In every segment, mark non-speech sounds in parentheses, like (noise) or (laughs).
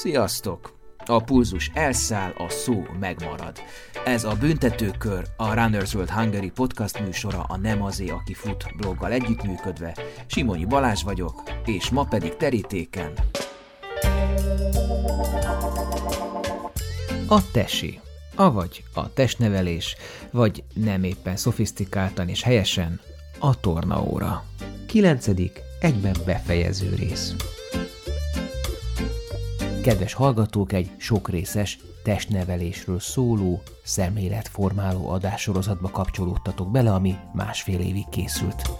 Sziasztok! A pulzus elszáll, a szó megmarad. Ez a Büntetőkör, a Runners World Hungary podcast műsora a Nem azé, aki fut bloggal együttműködve. Simonyi Balázs vagyok, és ma pedig terítéken. A tesi, avagy a testnevelés, vagy nem éppen szofisztikáltan és helyesen, a tornaóra. Kilencedik, egyben befejező rész. Kedves hallgatók, egy sokrészes testnevelésről szóló, szemléletformáló adássorozatba kapcsolódtatok bele, ami másfél évig készült.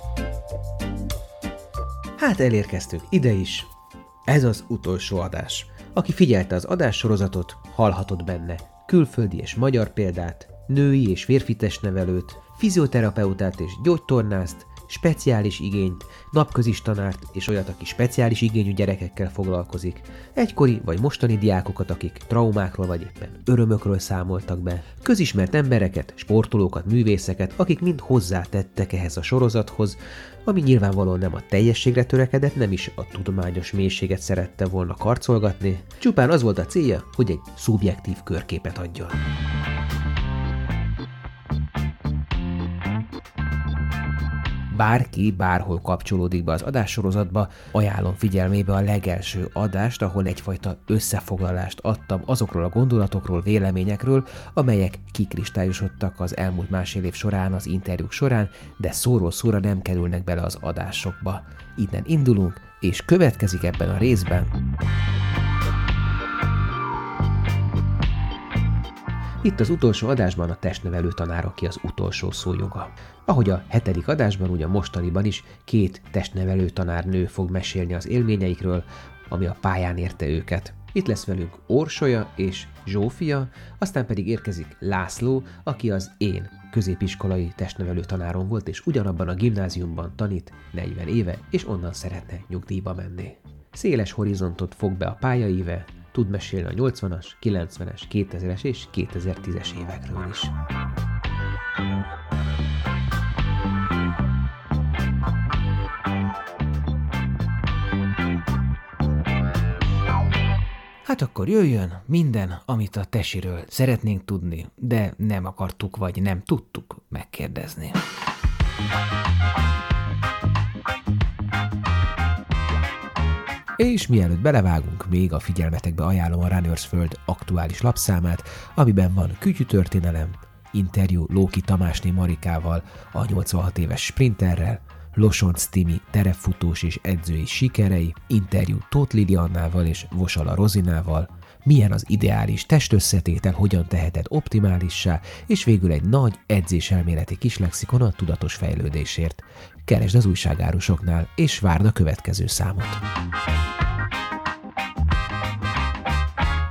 Hát elérkeztünk ide is. Ez az utolsó adás. Aki figyelte az adássorozatot, hallhatott benne külföldi és magyar példát, női és férfi testnevelőt, fizioterapeutát és gyógytornászt, speciális igényt, napközis tanárt és olyat, aki speciális igényű gyerekekkel foglalkozik, egykori vagy mostani diákokat, akik traumákról vagy éppen örömökről számoltak be, közismert embereket, sportolókat, művészeket, akik mind hozzátettek ehhez a sorozathoz, ami nyilvánvalóan nem a teljességre törekedett, nem is a tudományos mélységet szerette volna karcolgatni, csupán az volt a célja, hogy egy szubjektív körképet adjon. Bárki bárhol kapcsolódik be az adássorozatba, ajánlom figyelmébe a legelső adást, ahol egyfajta összefoglalást adtam azokról a gondolatokról, véleményekről, amelyek kikristályosodtak az elmúlt másfél év során, az interjúk során, de szóról szóra nem kerülnek bele az adásokba. Innen indulunk, és következik ebben a részben Itt az utolsó adásban a testnevelő tanár, ki az utolsó szójoga. Ahogy a hetedik adásban, úgy a mostaniban is két testnevelő tanárnő fog mesélni az élményeikről, ami a pályán érte őket. Itt lesz velünk Orsolya és Zsófia, aztán pedig érkezik László, aki az én középiskolai testnevelő tanárom volt, és ugyanabban a gimnáziumban tanít 40 éve, és onnan szeretne nyugdíjba menni. Széles horizontot fog be a pályaíve, tud mesélni a 80-as, 90-es, 2000-es és 2010-es évekről is. Hát akkor jöjjön minden, amit a tesiről szeretnénk tudni, de nem akartuk vagy nem tudtuk megkérdezni. És mielőtt belevágunk, még a figyelmetekbe ajánlom a Runners Föld aktuális lapszámát, amiben van kütyű történelem, interjú Lóki Tamásné Marikával, a 86 éves sprinterrel, Losonc Timi terepfutós és edzői sikerei, interjú Tóth Liliannával és Vosala Rozinával, milyen az ideális testösszetétel, hogyan teheted optimálissá, és végül egy nagy edzéselméleti kis lexikon a tudatos fejlődésért. Keresd az újságárusoknál, és várd a következő számot.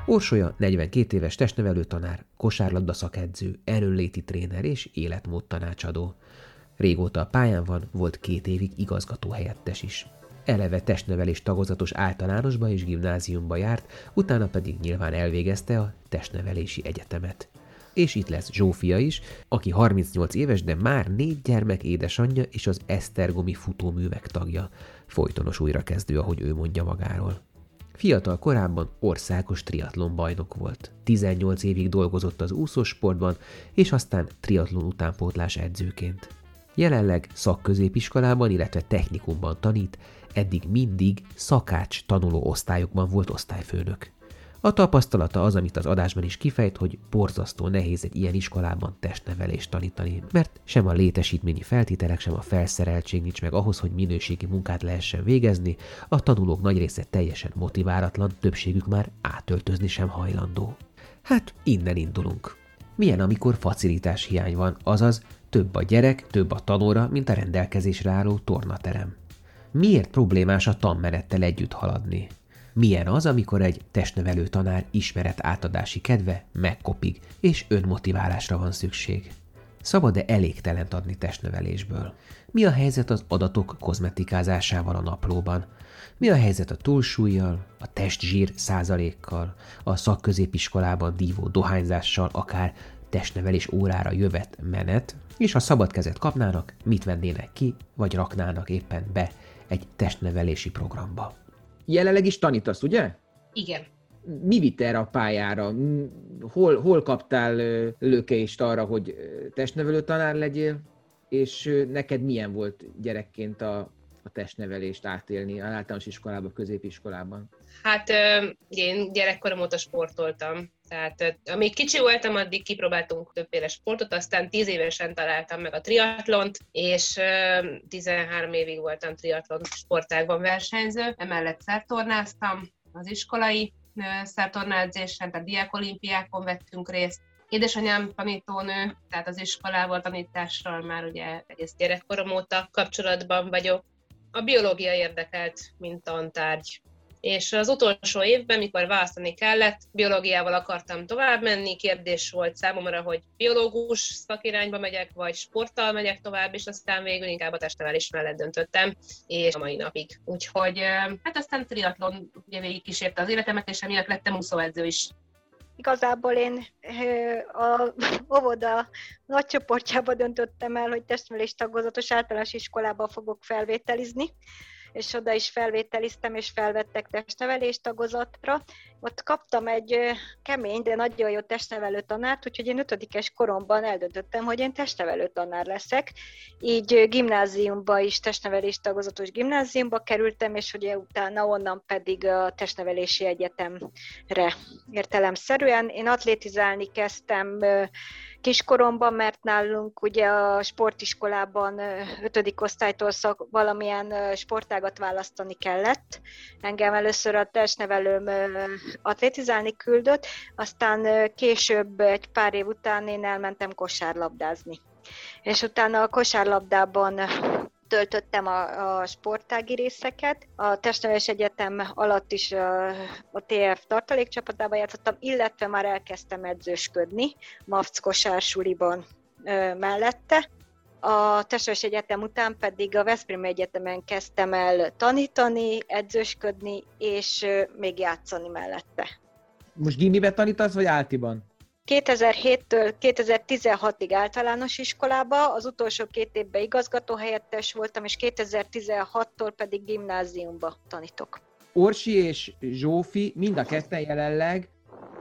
Orsolya 42 éves testnevelő tanár, kosárlabda szakedző, erőnléti tréner és életmód tanácsadó. Régóta a pályán van, volt két évig igazgató helyettes is. Eleve testnevelés tagozatos általánosba és gimnáziumba járt, utána pedig nyilván elvégezte a testnevelési egyetemet. És itt lesz Zsófia is, aki 38 éves, de már négy gyermek édesanyja és az Esztergomi futóművek tagja. Folytonos újrakezdő, ahogy ő mondja magáról. Fiatal korában országos triatlon bajnok volt. 18 évig dolgozott az úszósportban, és aztán triatlon utánpótlás edzőként. Jelenleg szakközépiskolában, illetve technikumban tanít, eddig mindig szakács tanuló osztályokban volt osztályfőnök. A tapasztalata az, amit az adásban is kifejt, hogy borzasztó nehéz egy ilyen iskolában testnevelést tanítani, mert sem a létesítményi feltételek, sem a felszereltség nincs meg ahhoz, hogy minőségi munkát lehessen végezni, a tanulók nagy része teljesen motiválatlan, többségük már átöltözni sem hajlandó. Hát innen indulunk. Milyen, amikor facilitás hiány van, azaz több a gyerek, több a tanóra, mint a rendelkezésre álló tornaterem. Miért problémás a tanmenettel együtt haladni? Milyen az, amikor egy testnevelő tanár ismeret átadási kedve megkopig, és önmotiválásra van szükség? Szabad-e elégtelent adni testnevelésből? Mi a helyzet az adatok kozmetikázásával a naplóban? Mi a helyzet a túlsúlyjal, a testzsír százalékkal, a szakközépiskolában dívó dohányzással, akár testnevelés órára jövet menet, és ha szabad kezet kapnának, mit vennének ki, vagy raknának éppen be egy testnevelési programba. Jelenleg is tanítasz, ugye? Igen. Mi vitt erre a pályára? Hol, hol kaptál lökést arra, hogy testnevelő tanár legyél, és neked milyen volt gyerekként a, a testnevelést átélni általános iskolában, középiskolában? Hát én gyerekkorom óta sportoltam. Tehát amíg kicsi voltam, addig kipróbáltunk többféle sportot, aztán tíz évesen találtam meg a triatlont, és 13 évig voltam triatlon sportágban versenyző, emellett szertornáztam az iskolai szertornázésen, tehát diákolimpiákon vettünk részt, Édesanyám tanítónő, tehát az iskolával, tanítással már ugye egész gyerekkorom óta kapcsolatban vagyok. A biológia érdekelt, mint tantárgy és az utolsó évben, mikor választani kellett, biológiával akartam tovább menni, kérdés volt számomra, hogy biológus szakirányba megyek, vagy sporttal megyek tovább, és aztán végül inkább a testnevelés mellett döntöttem, és a mai napig. Úgyhogy hát aztán triatlon ugye végig kísérte az életemet, és emiatt lettem úszóedző is. Igazából én a (laughs) óvoda nagy csoportjába döntöttem el, hogy testnevelés tagozatos általános iskolába fogok felvételizni, és oda is felvételiztem, és felvettek testnevelés tagozatra. Ott kaptam egy kemény, de nagyon jó testnevelő tanárt, úgyhogy én ötödikes koromban eldöntöttem, hogy én testnevelő tanár leszek. Így gimnáziumba is, testnevelés tagozatos gimnáziumba kerültem, és ugye utána onnan pedig a testnevelési egyetemre értelemszerűen. Én atlétizálni kezdtem kiskoromban, mert nálunk ugye a sportiskolában ötödik osztálytól szak, valamilyen sportágat választani kellett. Engem először a testnevelőm atlétizálni küldött, aztán később, egy pár év után én elmentem kosárlabdázni. És utána a kosárlabdában töltöttem a, a sportági részeket. A Testnevelés Egyetem alatt is a, a TF tartalékcsapatában játszottam, illetve már elkezdtem edzősködni Mavc kosársuliban ö, mellette. A Testnevelés Egyetem után pedig a Veszprém Egyetemen kezdtem el tanítani, edzősködni, és még játszani mellette. Most gimiben tanítasz, vagy áltiban? 2007-től 2016-ig általános iskolába, az utolsó két évben igazgatóhelyettes voltam, és 2016-tól pedig gimnáziumba tanítok. Orsi és Zsófi mind a ketten jelenleg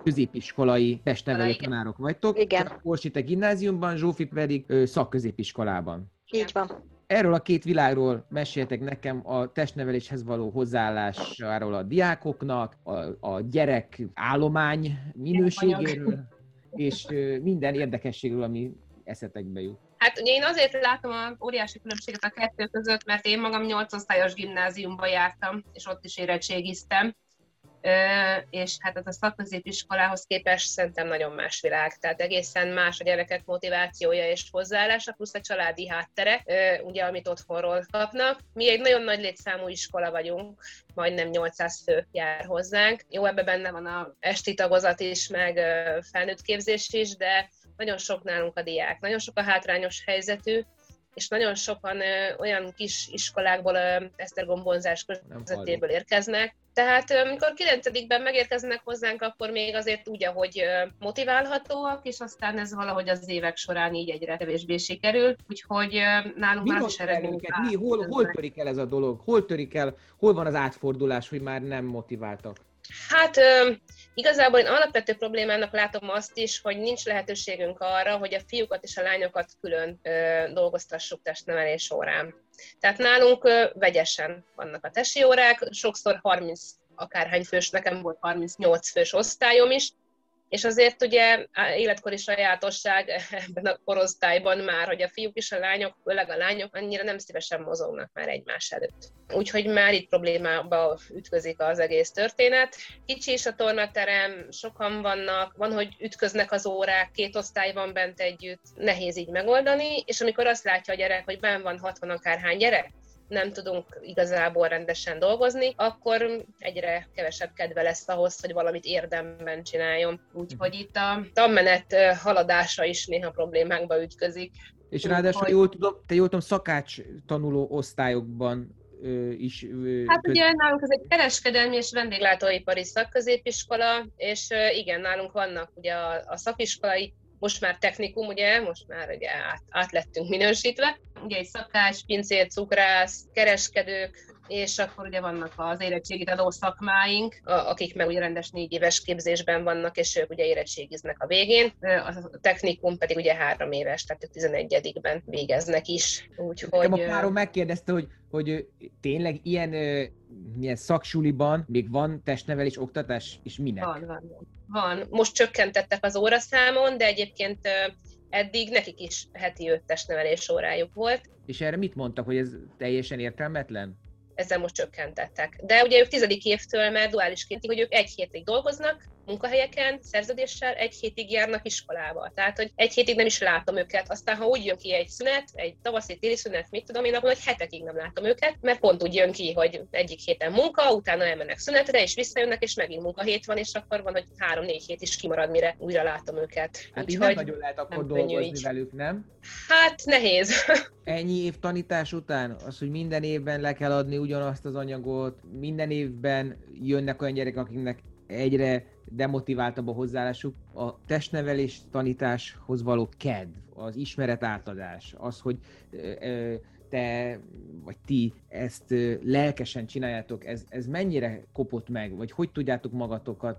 középiskolai testnevelő tanárok vagytok. Igen. Orsi te gimnáziumban, Zsófi pedig ö, szakközépiskolában. Így van. Erről a két világról meséltek nekem a testneveléshez való hozzáállásáról a diákoknak, a, a gyerek állomány minőségéről és minden érdekességről, ami eszetekbe jut. Hát ugye én azért látom a óriási különbséget a kettő között, mert én magam 8 osztályos gimnáziumba jártam, és ott is érettségiztem, és hát ez a szakközépiskolához képest szerintem nagyon más világ, tehát egészen más a gyerekek motivációja és hozzáállása, plusz a családi háttere, ugye, amit otthonról kapnak. Mi egy nagyon nagy létszámú iskola vagyunk, majdnem 800 fő jár hozzánk. Jó, ebben benne van a esti tagozat is, meg felnőtt képzés is, de nagyon sok nálunk a diák, nagyon sok a hátrányos helyzetű, és nagyon sokan ö, olyan kis iskolákból ö, Esztergom vonzás közvetéből érkeznek. Tehát amikor 9 megérkeznek hozzánk, akkor még azért úgy, hogy motiválhatóak, és aztán ez valahogy az évek során így egyre kevésbé sikerül, úgyhogy nálunk Mi más is eredmény. Mi, hol, hol törik el ez a dolog? Hol törik el, hol van az átfordulás, hogy már nem motiváltak? Hát igazából én alapvető problémának látom azt is, hogy nincs lehetőségünk arra, hogy a fiúkat és a lányokat külön dolgoztassuk testnevelés órán. Tehát nálunk vegyesen vannak a tesi órák, sokszor 30 akárhány fős, nekem volt 38 fős osztályom is, és azért ugye életkori sajátosság ebben a korosztályban már, hogy a fiúk és a lányok, főleg a lányok annyira nem szívesen mozognak már egymás előtt. Úgyhogy már itt problémába ütközik az egész történet. Kicsi is a tornaterem, sokan vannak, van, hogy ütköznek az órák, két osztály van bent együtt, nehéz így megoldani, és amikor azt látja a gyerek, hogy ben van 60 akárhány gyerek, nem tudunk igazából rendesen dolgozni, akkor egyre kevesebb kedve lesz ahhoz, hogy valamit érdemben csináljon. Úgyhogy itt a tanmenet haladása is néha problémákba ütközik. És ráadásul hogy... jól tudom, te jól tudom, szakács tanuló osztályokban is... Hát ugye nálunk ez egy kereskedelmi és vendéglátóipari szakközépiskola, és igen, nálunk vannak ugye a, a szakiskolai most már technikum, ugye, most már ugye át, át lettünk minősítve. Ugye egy szakács, pincér, cukrász, kereskedők, és akkor ugye vannak az érettségit adó szakmáink, akik meg ugye rendes négy éves képzésben vannak, és ők ugye érettségiznek a végén. A technikum pedig ugye három éves, tehát ők 11 végeznek is. Úgyhogy... A párom megkérdezte, hogy, hogy tényleg ilyen, ilyen szaksuliban még van testnevelés, oktatás, és minek? Van, van. Van. Most csökkentettek az óraszámon, de egyébként eddig nekik is heti öt testnevelés órájuk volt. És erre mit mondtak, hogy ez teljesen értelmetlen? ezzel most csökkentettek. De ugye ők tizedik évtől már duálisként, hogy ők egy hétig dolgoznak, munkahelyeken, szerződéssel, egy hétig járnak iskolába. Tehát, hogy egy hétig nem is látom őket. Aztán, ha úgy jön ki egy szünet, egy tavaszi téli szünet, mit tudom én, akkor hogy hetekig nem látom őket, mert pont úgy jön ki, hogy egyik héten munka, utána elmennek szünetre, és visszajönnek, és megint munkahét van, és akkor van, hogy három-négy hét is kimarad, mire újra látom őket. Hát így nem nagyon lehet akkor dolgozni így. velük, nem? Hát nehéz. (laughs) Ennyi év tanítás után, az, hogy minden évben le kell adni ugyanazt az anyagot, minden évben jönnek olyan gyerekek, akiknek egyre demotiváltabb a hozzáállásuk. A testnevelés tanításhoz való kedv, az ismeret átadás, az, hogy te vagy ti ezt lelkesen csináljátok, ez, ez mennyire kopott meg, vagy hogy tudjátok magatokat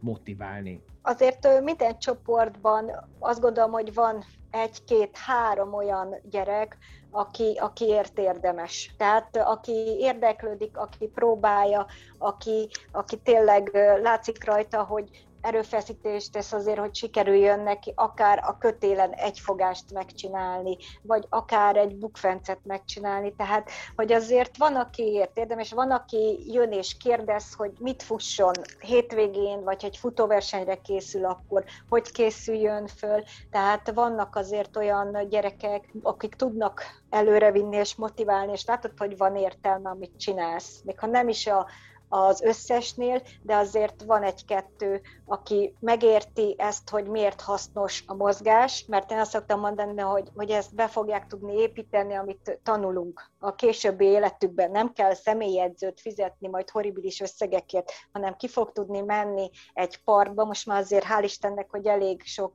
motiválni? Azért minden csoportban azt gondolom, hogy van egy-két-három olyan gyerek, aki, akiért érdemes. Tehát aki érdeklődik, aki próbálja, aki, aki tényleg látszik rajta, hogy erőfeszítést tesz azért, hogy sikerüljön neki akár a kötélen egy fogást megcsinálni, vagy akár egy bukfencet megcsinálni. Tehát, hogy azért van, aki ért érdemes, van, aki jön és kérdez, hogy mit fusson hétvégén, vagy egy futóversenyre készül, akkor hogy készüljön föl. Tehát vannak azért olyan gyerekek, akik tudnak előrevinni és motiválni, és látod, hogy van értelme, amit csinálsz. Még ha nem is a az összesnél, de azért van egy-kettő, aki megérti ezt, hogy miért hasznos a mozgás, mert én azt szoktam mondani, hogy, hogy ezt be fogják tudni építeni, amit tanulunk a későbbi életükben. Nem kell személyedzőt fizetni majd horribilis összegekért, hanem ki fog tudni menni egy parkba. Most már azért hál' Istennek, hogy elég sok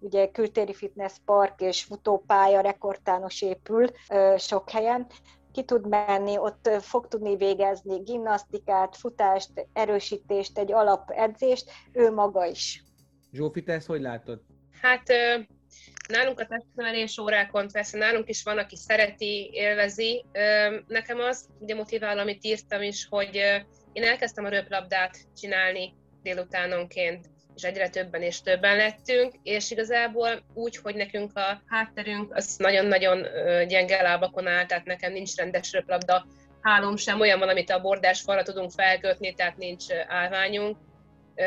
ugye kültéri fitness park és futópálya rekordtános épül sok helyen, ki tud menni, ott fog tudni végezni gimnasztikát, futást, erősítést, egy alapedzést, ő maga is. Zsófi, te ezt hogy látod? Hát nálunk a testnevelés órákon persze nálunk is van, aki szereti, élvezi. Nekem az ugye motivál, amit írtam is, hogy én elkezdtem a röplabdát csinálni délutánonként és egyre többen és többen lettünk, és igazából úgy, hogy nekünk a hátterünk az nagyon-nagyon gyenge lábakon áll, tehát nekem nincs rendes röplabda hálom sem, olyan van, amit a bordás falra tudunk felkötni, tehát nincs állványunk.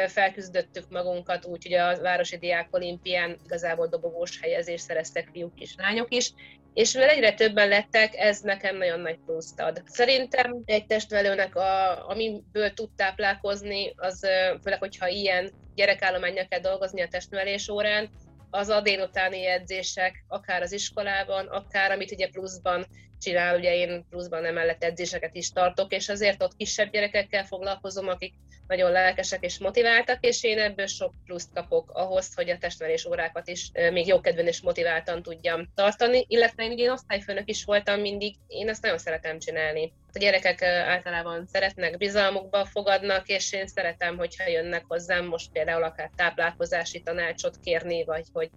Felküzdöttük magunkat úgy, hogy a Városi Diák Olimpián igazából dobogós helyezést szereztek fiúk és lányok is, és mivel egyre többen lettek, ez nekem nagyon nagy pluszt ad. Szerintem egy testvelőnek, a, amiből tud táplálkozni, az főleg, hogyha ilyen gyerekállományjal kell dolgozni a testnevelés órán, az a délutáni edzések, akár az iskolában, akár amit ugye pluszban csinál, ugye én pluszban emellett edzéseket is tartok, és azért ott kisebb gyerekekkel foglalkozom, akik nagyon lelkesek és motiváltak, és én ebből sok pluszt kapok ahhoz, hogy a testverés órákat is még jókedven és motiváltan tudjam tartani, illetve én ugye osztályfőnök is voltam mindig, én ezt nagyon szeretem csinálni. A gyerekek általában szeretnek, bizalmukba fogadnak, és én szeretem, hogyha jönnek hozzám most például akár táplálkozási tanácsot kérni, vagy hogy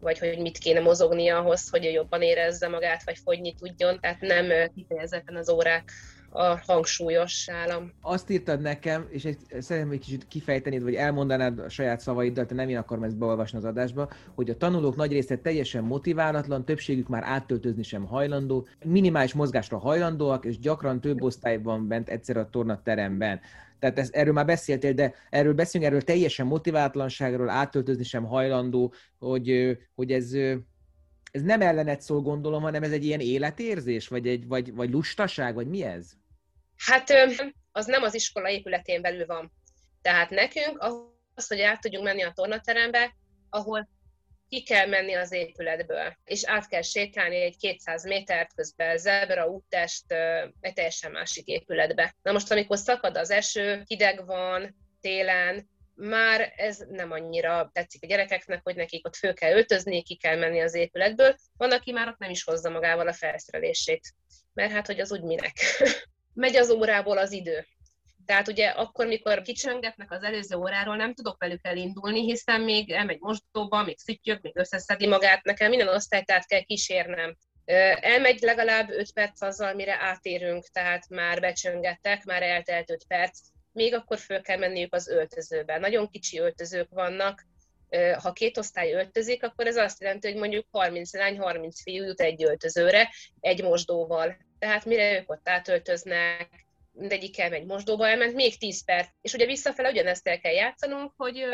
vagy hogy mit kéne mozogni ahhoz, hogy jobban érezze magát, vagy fogyni tudjon. Tehát nem kifejezetten az órák a hangsúlyos állam. Azt írtad nekem, és szeretném egy kicsit kifejteni, vagy elmondanád a saját szavaiddal, te nem én akarom ezt beolvasni az adásba, hogy a tanulók nagy része teljesen motiválatlan, többségük már áttöltözni sem hajlandó, minimális mozgásra hajlandóak, és gyakran több osztályban bent egyszer a tornateremben. Tehát ez, erről már beszéltél, de erről beszélünk, erről teljesen motivátlanságról, áttöltözni sem hajlandó, hogy, hogy ez, ez nem ellenet szól, gondolom, hanem ez egy ilyen életérzés, vagy, egy, vagy, vagy lustaság, vagy mi ez? Hát az nem az iskola épületén belül van. Tehát nekünk az, hogy át tudjunk menni a tornaterembe, ahol ki kell menni az épületből, és át kell sétálni egy 200 métert, közben zebra, úttest, egy teljesen másik épületbe. Na most, amikor szakad az eső, hideg van, télen, már ez nem annyira tetszik a gyerekeknek, hogy nekik ott föl kell öltözni, ki kell menni az épületből. Van, aki már ott nem is hozza magával a felszerelését, mert hát, hogy az úgy minek. (laughs) megy az órából az idő. Tehát ugye akkor, mikor kicsöngetnek az előző óráról, nem tudok velük elindulni, hiszen még elmegy mosdóba, még szüttyög, még összeszedi magát, nekem minden osztálytát kell kísérnem. Elmegy legalább 5 perc azzal, mire átérünk, tehát már becsöngettek, már eltelt 5 perc, még akkor föl kell menniük az öltözőbe. Nagyon kicsi öltözők vannak, ha két osztály öltözik, akkor ez azt jelenti, hogy mondjuk 30 lány, 30 fiú jut egy öltözőre, egy mosdóval. Tehát mire ők ott átöltöznek, mindegyik elmegy mosdóba, elment még 10 perc. És ugye visszafele ugyanezt el kell játszanunk, hogy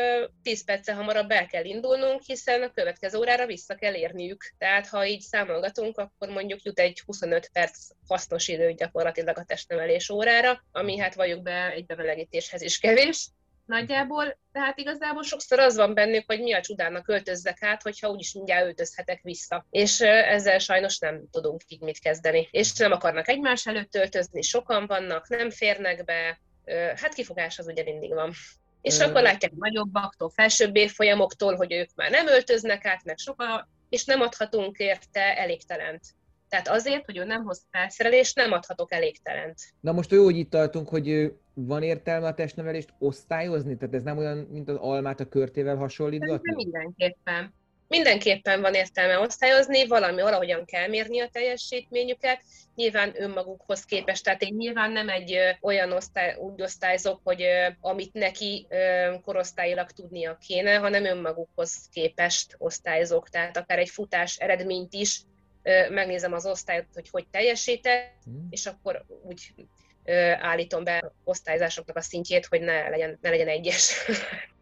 10 perccel hamarabb el kell indulnunk, hiszen a következő órára vissza kell érniük. Tehát ha így számolgatunk, akkor mondjuk jut egy 25 perc hasznos idő gyakorlatilag a testnevelés órára, ami hát valljuk be egy bemelegítéshez is kevés nagyjából, tehát igazából sokszor az van bennük, hogy mi a csodának öltözzek át, hogyha úgyis mindjárt öltözhetek vissza. És ezzel sajnos nem tudunk így mit kezdeni. És nem akarnak egymás előtt öltözni, sokan vannak, nem férnek be, hát kifogás az ugye mindig van. És akkor látják nagyobbaktól, felsőbb évfolyamoktól, hogy ők már nem öltöznek át, meg sokan, és nem adhatunk érte elégtelent. Tehát azért, hogy ő nem hoz felszerelést, nem adhatok elégtelent. Na most jó, hogy itt tartunk, hogy van értelme a testnevelést osztályozni? Tehát ez nem olyan, mint az almát a körtével hasonlítgatni? Mindenképpen. Mindenképpen van értelme osztályozni, valami valahogyan kell mérni a teljesítményüket, nyilván önmagukhoz képest. Tehát én nyilván nem egy olyan osztály, úgy osztályzok, hogy amit neki korosztályilag tudnia kéne, hanem önmagukhoz képest osztályzok. Tehát akár egy futás eredményt is megnézem az osztályt, hogy hogy teljesített, hmm. és akkor úgy állítom be osztályzásoknak a szintjét, hogy ne legyen, ne legyen egyes.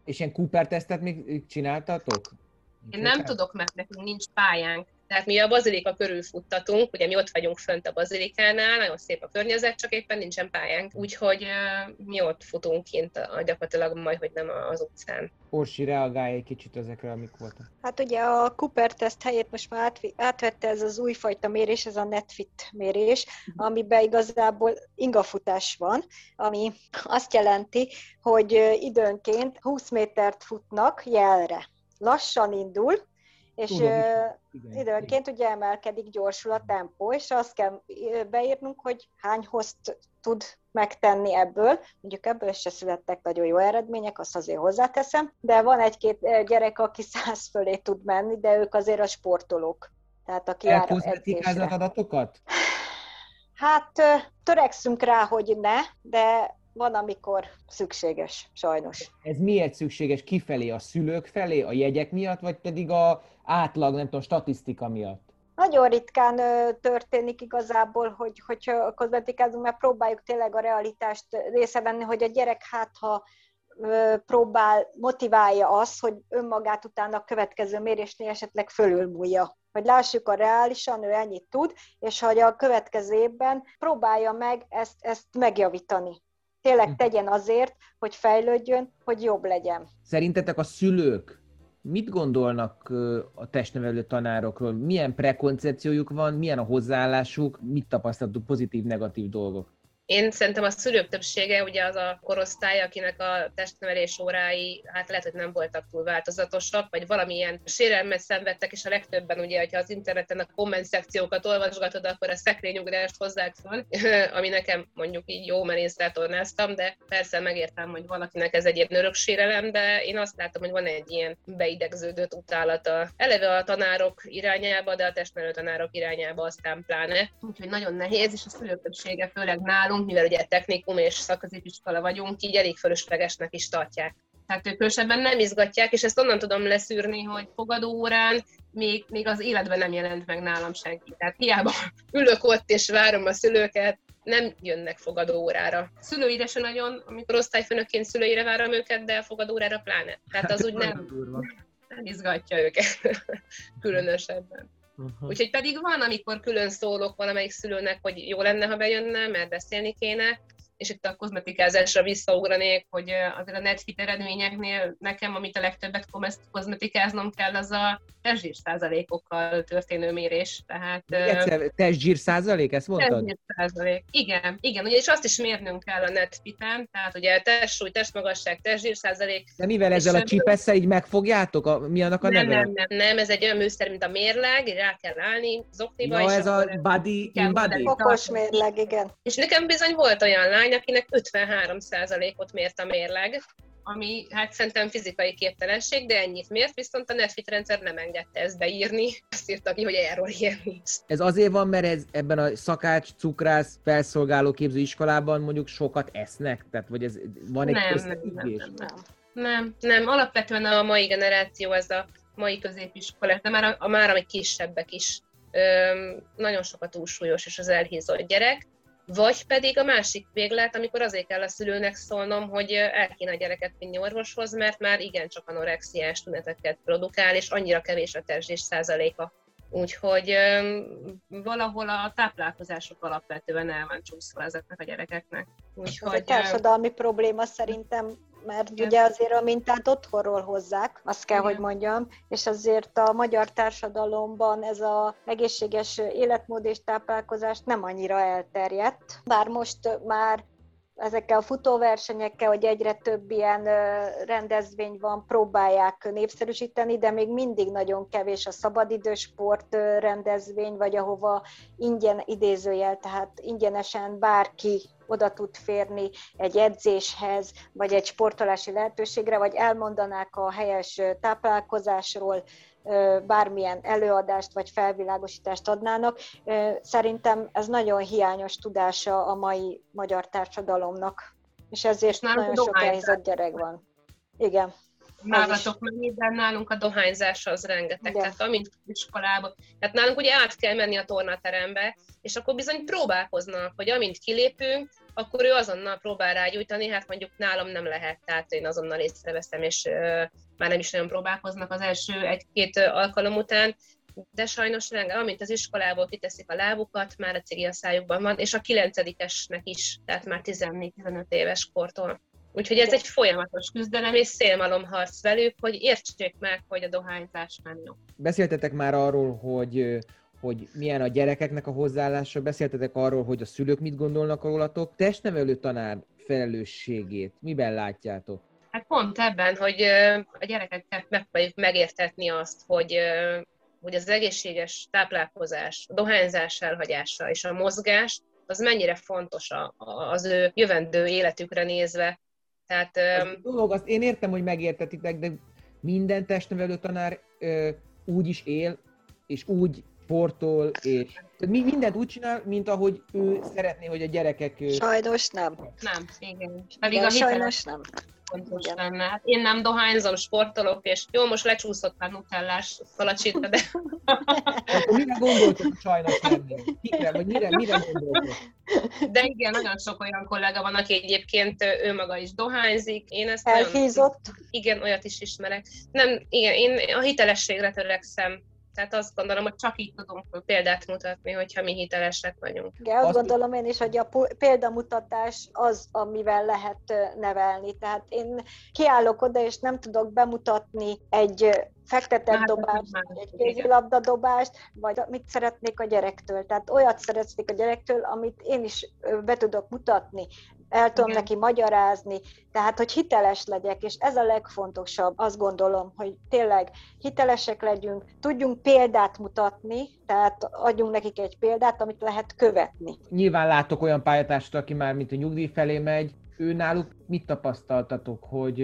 És ilyen Cooper tesztet még csináltatok? Én nem tudok, mert nekünk nincs pályánk. Tehát mi a bazilika körül futtatunk, ugye mi ott vagyunk fönt a bazilikánál, nagyon szép a környezet, csak éppen nincsen pályánk, úgyhogy mi ott futunk kint a, gyakorlatilag majd, hogy nem az utcán. Orsi, reagálj egy kicsit ezekre, amik voltak. Hát ugye a Cooper teszt helyét most már átvette ez az újfajta mérés, ez a Netfit mérés, amiben igazából ingafutás van, ami azt jelenti, hogy időnként 20 métert futnak jelre. Lassan indul, és Tudom, időnként ugye emelkedik, gyorsul a tempó, és azt kell beírnunk, hogy hány hozt tud megtenni ebből. Mondjuk ebből se születtek nagyon jó eredmények, azt azért hozzáteszem, de van egy-két gyerek, aki (laughs) száz fölé tud menni, de ők azért a sportolók. Tehát aki jár adatokat? Hát törekszünk rá, hogy ne, de van, amikor szükséges, sajnos. Ez miért szükséges? Kifelé? A szülők felé? A jegyek miatt? Vagy pedig a átlag, nem tudom, statisztika miatt? Nagyon ritkán ö, történik igazából, hogy, hogy kozmetikázunk, mert próbáljuk tényleg a realitást részevenni, hogy a gyerek hát, ha ö, próbál, motiválja azt, hogy önmagát utána a következő mérésnél esetleg fölülmúlja. Hogy lássuk a reálisan, ő ennyit tud, és hogy a következő évben próbálja meg ezt, ezt megjavítani tényleg hm. tegyen azért, hogy fejlődjön, hogy jobb legyen. Szerintetek a szülők mit gondolnak a testnevelő tanárokról? Milyen prekoncepciójuk van, milyen a hozzáállásuk, mit tapasztaltuk pozitív-negatív dolgok? Én szerintem a szülők többsége ugye az a korosztály, akinek a testnevelés órái, hát lehet, hogy nem voltak túl változatosak, vagy valamilyen sérelmet szenvedtek, és a legtöbben ugye, hogyha az interneten a komment szekciókat olvasgatod, akkor a szekrényugrást hozzák van, (laughs) ami nekem mondjuk így jó, mert én de persze megértem, hogy valakinek ez egy ilyen öröksérelem, de én azt látom, hogy van egy ilyen beidegződött utálata eleve a tanárok irányába, de a testnevelő tanárok irányába aztán pláne. Úgyhogy nagyon nehéz, és a szülők többsége, főleg nálunk, mivel ugye technikum és szakközépiskola vagyunk, így elég fölöslegesnek is tartják. Tehát ők különösebben nem izgatják, és ezt onnan tudom leszűrni, hogy fogadó órán még, még az életben nem jelent meg nálam senki. Tehát hiába ülök ott és várom a szülőket, nem jönnek fogadó órára. Szülőire se nagyon, amikor osztályfőnökként szülőire várom őket, de fogadó órára pláne. Tehát az úgy nem, nem izgatja őket (laughs) különösebben. Uh-huh. Úgyhogy pedig van, amikor külön szólok valamelyik szülőnek, hogy jó lenne, ha bejönne, mert beszélni kéne, és itt a kozmetikázásra visszaugranék, hogy azért a netfit eredményeknél nekem, amit a legtöbbet kozmetikáznom kell, az a testzsír százalékokkal történő mérés. Tehát, testzsír százalék, ezt mondtad? Testzsír százalék, igen, igen, ugye, és azt is mérnünk kell a netfiten, tehát ugye testsúly, testmagasság, testzsír százalék. De mivel ezzel a csipesszel így megfogjátok? A, mi annak a nem, neve? Nem, nem, nem, ez egy olyan műszer, mint a mérleg, rá kell állni, zokniba. Ja, ez a body in body. Okos mérleg, igen. És nekem bizony volt olyan lány, akinek 53%-ot mért a mérleg, ami hát szerintem fizikai képtelenség, de ennyit mért, viszont a Netfit rendszer nem engedte ezt beírni, azt írta ki, hogy erről ilyen nincs. Ez azért van, mert ez, ebben a szakács, cukrász, felszolgáló képzőiskolában mondjuk sokat esznek? Tehát, vagy ez van egy nem, nem, nem, nem, nem, nem, alapvetően a mai generáció, ez a mai középiskolák, de már a, a már ami kisebbek is, öm, nagyon sokat túlsúlyos és az elhízott gyerek, vagy pedig a másik véglet, amikor azért kell a szülőnek szólnom, hogy el kéne a gyereket vinni orvoshoz, mert már igencsak anorexiás tüneteket produkál, és annyira kevés a testzsés százaléka. Úgyhogy valahol a táplálkozások alapvetően el van csúszva ezeknek a gyerekeknek. Úgyhogy, Ez egy társadalmi probléma szerintem mert Igen. ugye azért a mintát otthonról hozzák, azt kell, Igen. hogy mondjam, és azért a magyar társadalomban ez a egészséges életmód és táplálkozás nem annyira elterjedt. Bár most már ezekkel a futóversenyekkel, hogy egyre több ilyen rendezvény van, próbálják népszerűsíteni, de még mindig nagyon kevés a szabadidősport rendezvény, vagy ahova ingyen idézőjel, tehát ingyenesen bárki oda tud férni egy edzéshez, vagy egy sportolási lehetőségre, vagy elmondanák a helyes táplálkozásról, bármilyen előadást vagy felvilágosítást adnának. Szerintem ez nagyon hiányos tudása a mai magyar társadalomnak, és ezért nagyon sok elhízott gyerek van. Igen. Nálatok mennyit, de nálunk a dohányzás az rengeteg. Igen. Tehát amint iskolában. Tehát nálunk ugye át kell menni a tornaterembe, és akkor bizony próbálkoznak, hogy amint kilépünk, akkor ő azonnal próbál rágyújtani, hát mondjuk nálam nem lehet, tehát én azonnal észreveszem, és már nem is nagyon próbálkoznak az első egy-két alkalom után, de sajnos rengeteg, amint az iskolából kiteszik a lábukat, már a cigi a szájukban van, és a kilencedikesnek is, tehát már 14-15 éves kortól. Úgyhogy ez egy folyamatos küzdelem és szélmalomharc velük, hogy értsék meg, hogy a dohányzás nem jó. Beszéltetek már arról, hogy hogy milyen a gyerekeknek a hozzáállása, beszéltetek arról, hogy a szülők mit gondolnak rólatok. Testnevelő tanár felelősségét miben látjátok? Hát pont ebben, hogy a gyerekeket megpróbáljuk megértetni azt, hogy hogy az egészséges táplálkozás, a dohányzás elhagyása és a mozgás, az mennyire fontos az ő jövendő életükre nézve, tehát, az dolog, azt én értem, hogy megértetitek, de minden testnevelő tanár ö, úgy is él, és úgy sportol, és tehát mi mindent úgy csinál, mint ahogy ő szeretné, hogy a gyerekek... Sajnos nem. Nem, igen. Pedig de a sajnos nem fontos Igen. lenne. Hát én nem dohányzom, sportolok, és jó, most lecsúszott a nutellás szalacsita, de... (laughs) Akkor mire gondoltok sajnos lenni? Mire, vagy mire, mire gondoltok? De igen, nagyon sok olyan kollega van, aki egyébként ő maga is dohányzik. Én ezt Elhízott? Nagyon, igen, olyat is ismerek. Nem, igen, én a hitelességre törekszem tehát azt gondolom, hogy csak így tudunk példát mutatni, hogyha mi hitelesek vagyunk. Igen, azt, azt gondolom én is, hogy a példamutatás az, amivel lehet nevelni. Tehát én kiállok oda, és nem tudok bemutatni egy fektetett dobást, egy kézilabda dobást, vagy mit szeretnék a gyerektől. Tehát olyat szeretnék a gyerektől, amit én is be tudok mutatni el tudom Igen. neki magyarázni, tehát hogy hiteles legyek, és ez a legfontosabb, azt gondolom, hogy tényleg hitelesek legyünk, tudjunk példát mutatni, tehát adjunk nekik egy példát, amit lehet követni. Nyilván látok olyan pályatársat, aki már mint a nyugdíj felé megy, ő náluk mit tapasztaltatok, hogy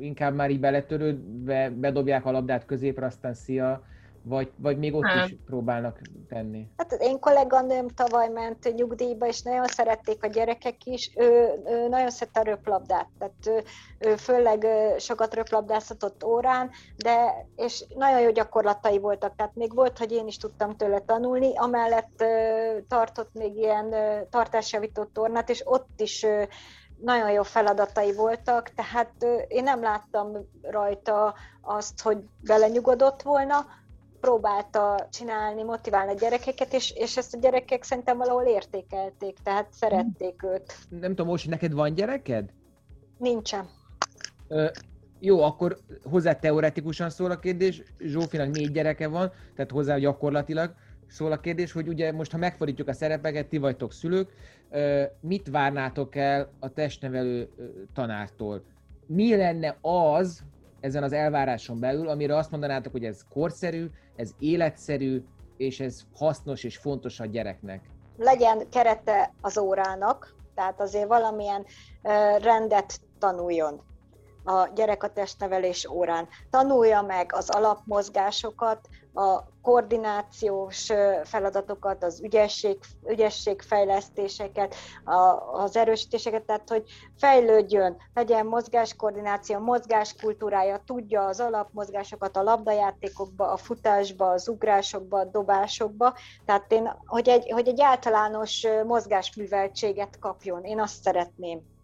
inkább már így beletörődve bedobják a labdát középre, aztán szia, vagy, vagy még ott hát. is próbálnak tenni? Hát az én kolléganőm tavaly ment nyugdíjba, és nagyon szerették a gyerekek is. Ő, ő nagyon szerette a röplabdát, tehát ő, ő főleg sokat röplabdázhatott órán, de és nagyon jó gyakorlatai voltak, tehát még volt, hogy én is tudtam tőle tanulni, amellett tartott még ilyen tartásjavító tornát, és ott is nagyon jó feladatai voltak, tehát én nem láttam rajta azt, hogy belenyugodott volna, próbálta csinálni, motiválni a gyerekeket, és, és ezt a gyerekek szerintem valahol értékelték, tehát szerették őt. Nem tudom, most neked van gyereked? Nincsen. Ö, jó, akkor hozzá teoretikusan szól a kérdés, Zsófinak négy gyereke van, tehát hozzá gyakorlatilag szól a kérdés, hogy ugye most, ha megfordítjuk a szerepeket, ti vagytok szülők, mit várnátok el a testnevelő tanártól? Mi lenne az, ezen az elváráson belül, amire azt mondanátok, hogy ez korszerű, ez életszerű, és ez hasznos és fontos a gyereknek? Legyen kerete az órának, tehát azért valamilyen rendet tanuljon a gyerek a testnevelés órán. Tanulja meg az alapmozgásokat, a koordinációs feladatokat, az ügyesség, ügyességfejlesztéseket, a, az erősítéseket, tehát hogy fejlődjön, legyen mozgáskoordináció, mozgáskultúrája, tudja az alapmozgásokat a labdajátékokba, a futásba, az ugrásokba, a dobásokba, tehát én, hogy egy, hogy egy általános mozgásműveltséget kapjon, én azt szeretném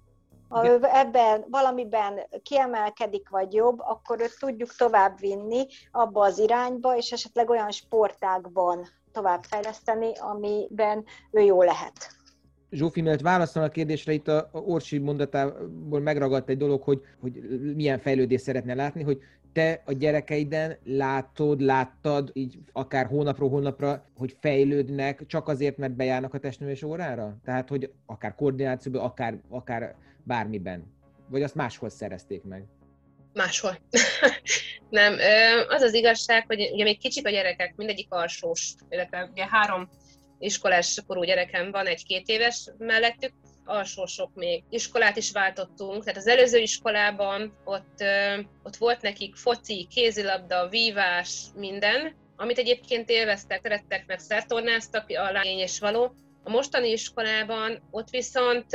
ha ő ebben valamiben kiemelkedik vagy jobb, akkor őt tudjuk tovább vinni abba az irányba, és esetleg olyan sportágban továbbfejleszteni, amiben ő jó lehet. Zsófi, mert válaszol a kérdésre, itt a Orsi mondatából megragadt egy dolog, hogy, hogy milyen fejlődést szeretne látni, hogy te a gyerekeiden látod, láttad így akár hónapról hónapra, hogy fejlődnek csak azért, mert bejárnak a testnövés órára? Tehát, hogy akár koordinációban, akár, akár bármiben? Vagy azt máshol szerezték meg? Máshol. (laughs) nem, az az igazság, hogy ugye még kicsik a gyerekek, mindegyik alsós, illetve ugye három iskolás korú gyerekem van, egy két éves mellettük, alsósok még. Iskolát is váltottunk, tehát az előző iskolában ott, ott volt nekik foci, kézilabda, vívás, minden, amit egyébként élveztek, szerettek, meg szertornáztak, a lány és való, a mostani iskolában ott viszont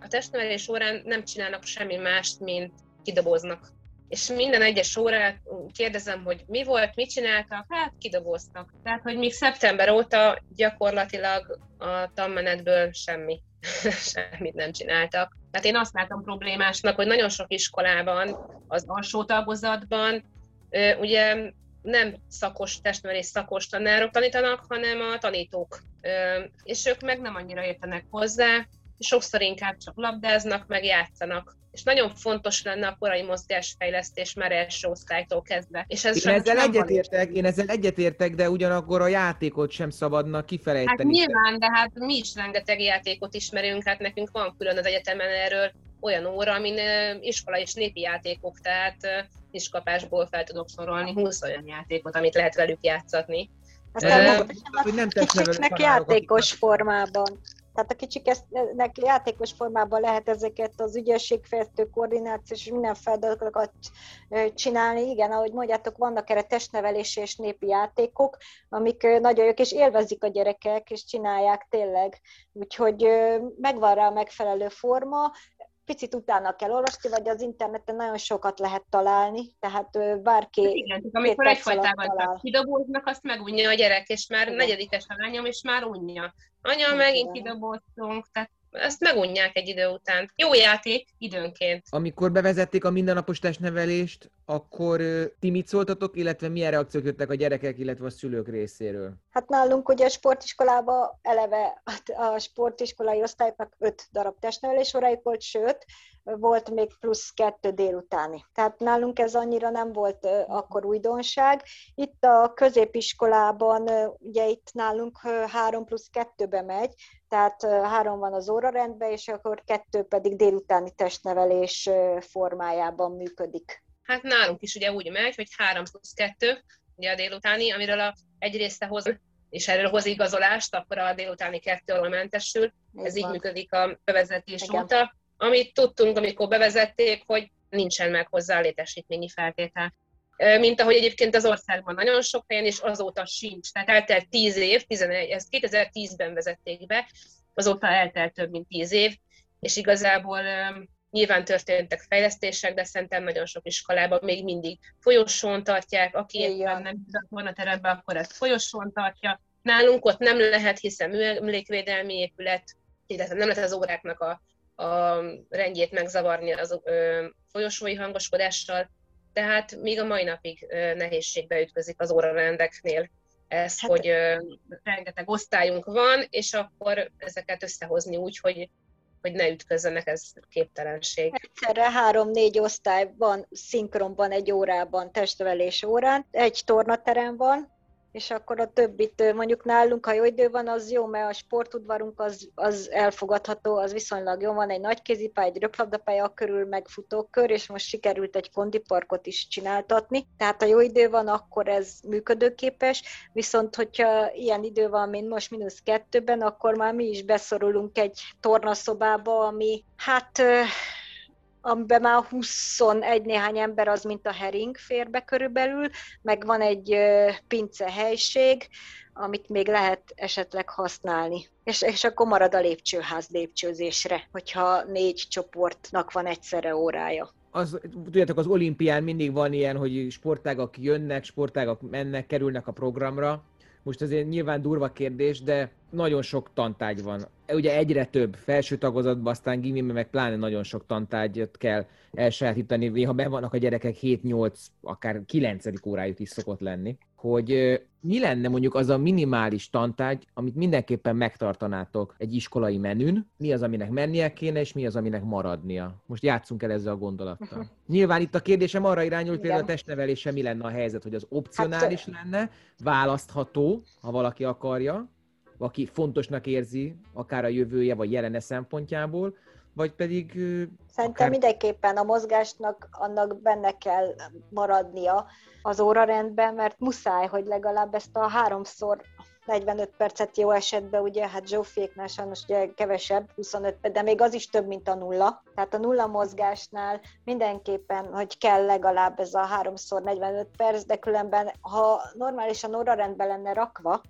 a testnevelés órán nem csinálnak semmi mást, mint kidoboznak. És minden egyes órát kérdezem, hogy mi volt, mit csináltak, hát kidoboztak. Tehát, hogy még szeptember óta gyakorlatilag a tanmenetből semmi, (laughs) semmit nem csináltak. Tehát én azt látom problémásnak, hogy nagyon sok iskolában, az alsó tagozatban, ugye nem szakos testnevelés szakos tanárok tanítanak, hanem a tanítók. És ők meg nem annyira értenek hozzá, sokszor inkább csak labdáznak, meg játszanak. És nagyon fontos lenne a korai mozgásfejlesztés már első osztálytól kezdve. És ez én ezzel egyetértek, én ezzel egyetértek, de ugyanakkor a játékot sem szabadna kifelejteni. Hát nyilván, de hát mi is rengeteg játékot ismerünk, hát nekünk van külön az egyetemen erről olyan óra, amin iskola és népi játékok, tehát kiskapásból fel tudok sorolni 20 olyan játékot, amit lehet velük játszatni. Aztán uh, nem kicsiknek játékos formában. Tehát a kicsiknek játékos formában lehet ezeket az ügyességfejlesztő koordinációs minden feladatokat csinálni. Igen, ahogy mondjátok, vannak erre testnevelési és népi játékok, amik nagyon jók, és élvezik a gyerekek, és csinálják tényleg. Úgyhogy megvan rá a megfelelő forma, picit utána kell olvasni, vagy az interneten nagyon sokat lehet találni, tehát bárki... Hát igen, amikor egyfajtában kidobóznak, azt megunja a gyerek, és már Igen. negyedikes a lányom, és már unja. Anya, Igen. megint kidobóztunk, tehát ezt megunják egy idő után. Jó játék időnként. Amikor bevezették a mindennapos testnevelést, akkor ti mit szóltatok, illetve milyen reakciók jöttek a gyerekek, illetve a szülők részéről? Hát nálunk ugye a sportiskolában eleve a sportiskolai osztályoknak öt darab testnevelés órájuk volt, sőt, volt még plusz kettő délutáni. Tehát nálunk ez annyira nem volt akkor újdonság. Itt a középiskolában, ugye itt nálunk három plusz kettőbe megy, tehát három van az órarendben, és akkor kettő pedig délutáni testnevelés formájában működik. Hát nálunk is ugye úgy megy, hogy három plusz kettő, ugye a délutáni, amiről a egy része hoz, és erről hoz igazolást, akkor a délutáni kettő alól mentesül. Ez, Ez így működik a bevezetés Igen. óta. Amit tudtunk, amikor bevezették, hogy nincsen meg hozzá létesítményi feltétel. Mint ahogy egyébként az országban nagyon sok helyen, és azóta sincs. Tehát eltelt 10 év, 11, ezt 2010-ben vezették be, azóta eltelt több mint 10 év, és igazából Nyilván történtek fejlesztések, de szerintem nagyon sok iskolában még mindig folyosón tartják, aki éppen nem tudott volna terembe, akkor ezt folyosón tartja. Nálunk ott nem lehet, hiszen műemlékvédelmi épület, illetve nem lehet az óráknak a, a rendjét megzavarni az ö, folyosói hangoskodással, tehát még a mai napig nehézségbe ütközik az órarendeknél ez, hát, hogy rengeteg osztályunk van, és akkor ezeket összehozni úgy, hogy hogy ne ütközzenek, ez képtelenség. Egyszerre három-négy osztály van szinkronban egy órában, testvelés órán, egy tornaterem van, és akkor a többit mondjuk nálunk, ha jó idő van, az jó, mert a sportudvarunk az, az elfogadható, az viszonylag jó, van egy nagy kézipálya, egy röplabdapálya, körül meg futókör, és most sikerült egy kondiparkot is csináltatni, tehát ha jó idő van, akkor ez működőképes, viszont hogyha ilyen idő van, mint most mínusz kettőben, akkor már mi is beszorulunk egy tornaszobába, ami hát amiben már 21 néhány ember az, mint a hering fér be körülbelül, meg van egy pince helység, amit még lehet esetleg használni. És, és akkor marad a lépcsőház lépcsőzésre, hogyha négy csoportnak van egyszerre órája. Az, tudjátok, az olimpián mindig van ilyen, hogy sportágak jönnek, sportágak mennek, kerülnek a programra. Most azért nyilván durva kérdés, de nagyon sok tantárgy van. Ugye egyre több felső tagozatban, aztán gimiben meg pláne nagyon sok tantárgyat kell elsajátítani. Néha be vannak a gyerekek 7-8, akár 9. órájuk is szokott lenni. Hogy mi lenne mondjuk az a minimális tantárgy, amit mindenképpen megtartanátok egy iskolai menün, mi az, aminek mennie kéne, és mi az, aminek maradnia. Most játszunk el ezzel a gondolattal. (laughs) Nyilván itt a kérdésem arra irányul, hogy például a testnevelése mi lenne a helyzet, hogy az opcionális hát, lenne, választható, ha valaki akarja, aki fontosnak érzi, akár a jövője vagy jelene szempontjából, vagy pedig... Szerintem akár... mindenképpen a mozgásnak annak benne kell maradnia az órarendben, mert muszáj, hogy legalább ezt a háromszor 45 percet jó esetben, ugye, hát Zsófiéknál sajnos ugye kevesebb, 25, de még az is több, mint a nulla. Tehát a nulla mozgásnál mindenképpen, hogy kell legalább ez a háromszor 45 perc, de különben, ha normálisan órarendben lenne rakva,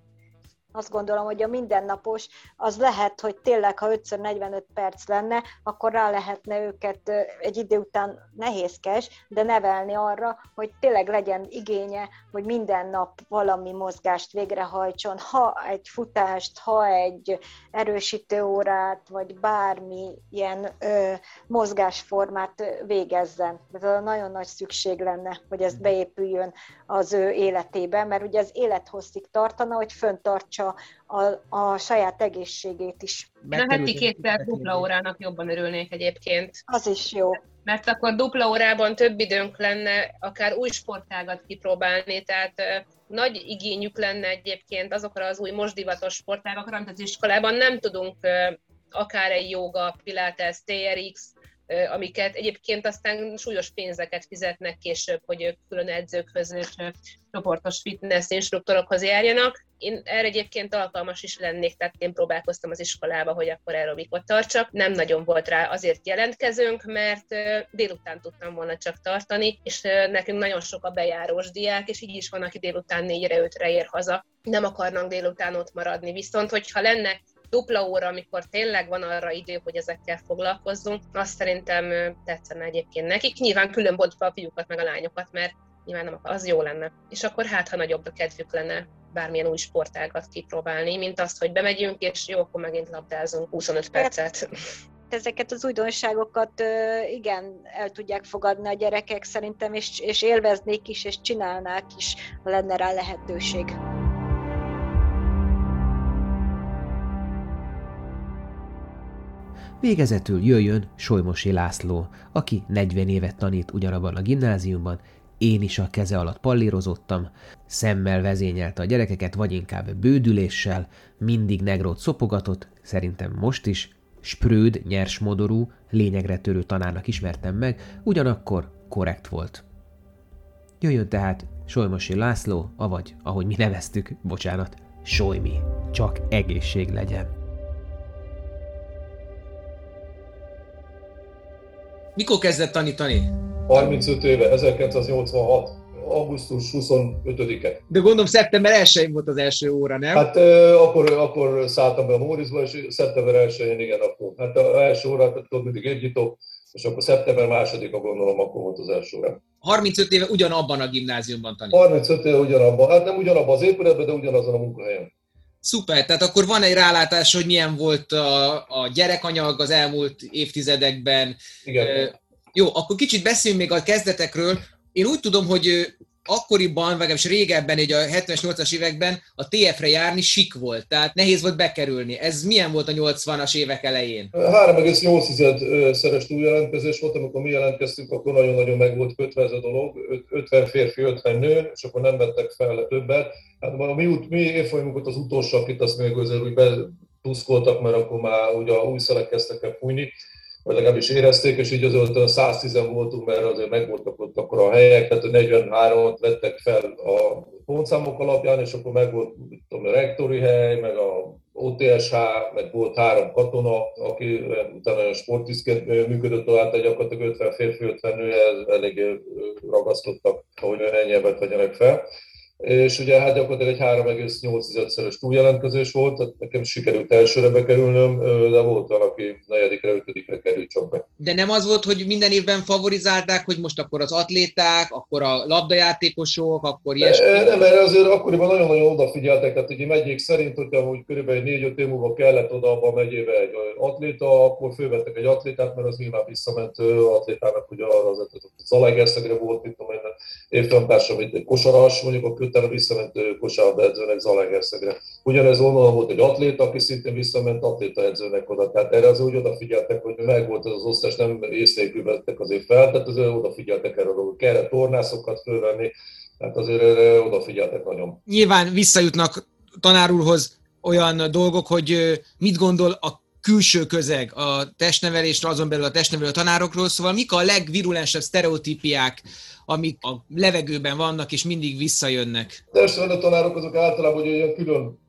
azt gondolom, hogy a mindennapos az lehet, hogy tényleg, ha 5x45 perc lenne, akkor rá lehetne őket egy idő után nehézkes, de nevelni arra, hogy tényleg legyen igénye, hogy minden nap valami mozgást végrehajtson, ha egy futást, ha egy erősítő órát, vagy bármi ilyen ö, mozgásformát végezzen. Ez nagyon nagy szükség lenne, hogy ez beépüljön az ő életébe, mert ugye az élethosszig tartana, hogy föntartsa a, a saját egészségét is. A heti kétszer dupla órának jobban örülnék egyébként. Az is jó. Mert akkor dupla órában több időnk lenne akár új sportágat kipróbálni, tehát nagy igényük lenne egyébként azokra az új most divatos sportágakra, amit az iskolában nem tudunk akár egy joga, pilates, TRX, amiket egyébként aztán súlyos pénzeket fizetnek később, hogy ők külön edzőkhöz és csoportos fitness instruktorokhoz járjanak. Én erre egyébként alkalmas is lennék, tehát én próbálkoztam az iskolába, hogy akkor aerobikot tartsak. Nem nagyon volt rá azért jelentkezőnk, mert délután tudtam volna csak tartani, és nekünk nagyon sok a bejárós diák, és így is van, aki délután négyre, ötre ér haza. Nem akarnak délután ott maradni. Viszont, hogyha lenne dupla óra, amikor tényleg van arra idő, hogy ezekkel foglalkozzunk, azt szerintem tetszene egyébként nekik. Nyilván külön bontva a fiúkat meg a lányokat, mert nyilván nem, az jó lenne. És akkor hát, ha nagyobb a kedvük lenne bármilyen új sportágat kipróbálni, mint azt, hogy bemegyünk, és jó, akkor megint labdázunk 25 percet. Ezeket az újdonságokat igen, el tudják fogadni a gyerekek szerintem, és, és élveznék is, és csinálnák is, ha lenne rá lehetőség. Végezetül jöjjön Solymosi László, aki 40 évet tanít ugyanabban a gimnáziumban, én is a keze alatt pallírozottam, szemmel vezényelte a gyerekeket, vagy inkább bődüléssel, mindig negrót szopogatott, szerintem most is, sprőd, nyers modorú, lényegre törő tanárnak ismertem meg, ugyanakkor korrekt volt. Jöjjön tehát Solymosi László, avagy, ahogy mi neveztük, bocsánat, Solymi. Csak egészség legyen. Mikor kezdett tanítani? 35 éve, 1986 augusztus 25-e. De gondolom szeptember 1 volt az első óra, nem? Hát akkor, akkor szálltam be a Mórizba, és szeptember 1-én igen, akkor. Hát az első órát tudod, mindig egyítok, és akkor szeptember második, gondolom, akkor volt az első óra. 35 éve ugyanabban a gimnáziumban tanít. 35 éve ugyanabban, hát nem ugyanabban az épületben, de ugyanazon a munkahelyen. Szuper, tehát akkor van egy rálátás, hogy milyen volt a, a gyerekanyag az elmúlt évtizedekben. Igen. Jó, akkor kicsit beszéljünk még a kezdetekről, Én úgy tudom, hogy akkoriban, legalábbis régebben, egy a 70-es, 80-as években a TF-re járni sik volt, tehát nehéz volt bekerülni. Ez milyen volt a 80-as évek elején? 3,8-szeres túljelentkezés volt, amikor mi jelentkeztünk, akkor nagyon-nagyon meg volt kötve ez a dolog, 50 férfi, 50 nő, és akkor nem vettek fel többet. Hát mi, mi, mi évfolyamunkat az utolsó, akit azt még azért úgy betuszkoltak, mert akkor már ugye új szelek kezdtek el fújni, vagy legalábbis érezték, és így azért 110 voltunk, mert azért megvoltak ott akkor a helyek, tehát 43-at vettek fel a pontszámok alapján, és akkor meg volt tudom, a rektori hely, meg a OTSH, meg volt három katona, aki utána sportiszként működött tovább, tehát gyakorlatilag 50 férfi, 50 nő elég ragasztottak, hogy ennyi vegyenek fel és ugye hát gyakorlatilag egy 3,8-szeres túljelentkezés volt, tehát nekem sikerült elsőre bekerülnöm, de volt van, aki negyedikre, ötödikre került csak be. De nem az volt, hogy minden évben favorizálták, hogy most akkor az atléták, akkor a labdajátékosok, akkor ilyesmi? E, nem, mert azért akkoriban nagyon-nagyon odafigyeltek, tehát ugye megyék szerint, hogy amúgy körülbelül 4-5 év múlva kellett oda abba a megyébe egy atléta, akkor fölvettek egy atlétát, mert az nyilván visszament atlétának, ugye arra az, az Zalaegerszegre volt, mint tudom én, évtantársam, egy kosaras, mondjuk a utána visszament kosárlabda edzőnek Zalaegerszegre. Ugyanez onnan volt egy atléta, aki szintén visszament atléta edzőnek oda. Tehát erre az úgy odafigyeltek, hogy meg volt az, osztás, nem észnékül vettek azért fel, tehát azért odafigyeltek erre, hogy kell tornászokat fölvenni, tehát azért erre odafigyeltek nagyon. Nyilván visszajutnak tanár úrhoz olyan dolgok, hogy mit gondol a külső közeg a testnevelésről, azon belül a testnevelő tanárokról, szóval mik a legvirulensebb sztereotípiák, amik a levegőben vannak, és mindig visszajönnek? Testnevelő tanárok azok általában hogy olyan külön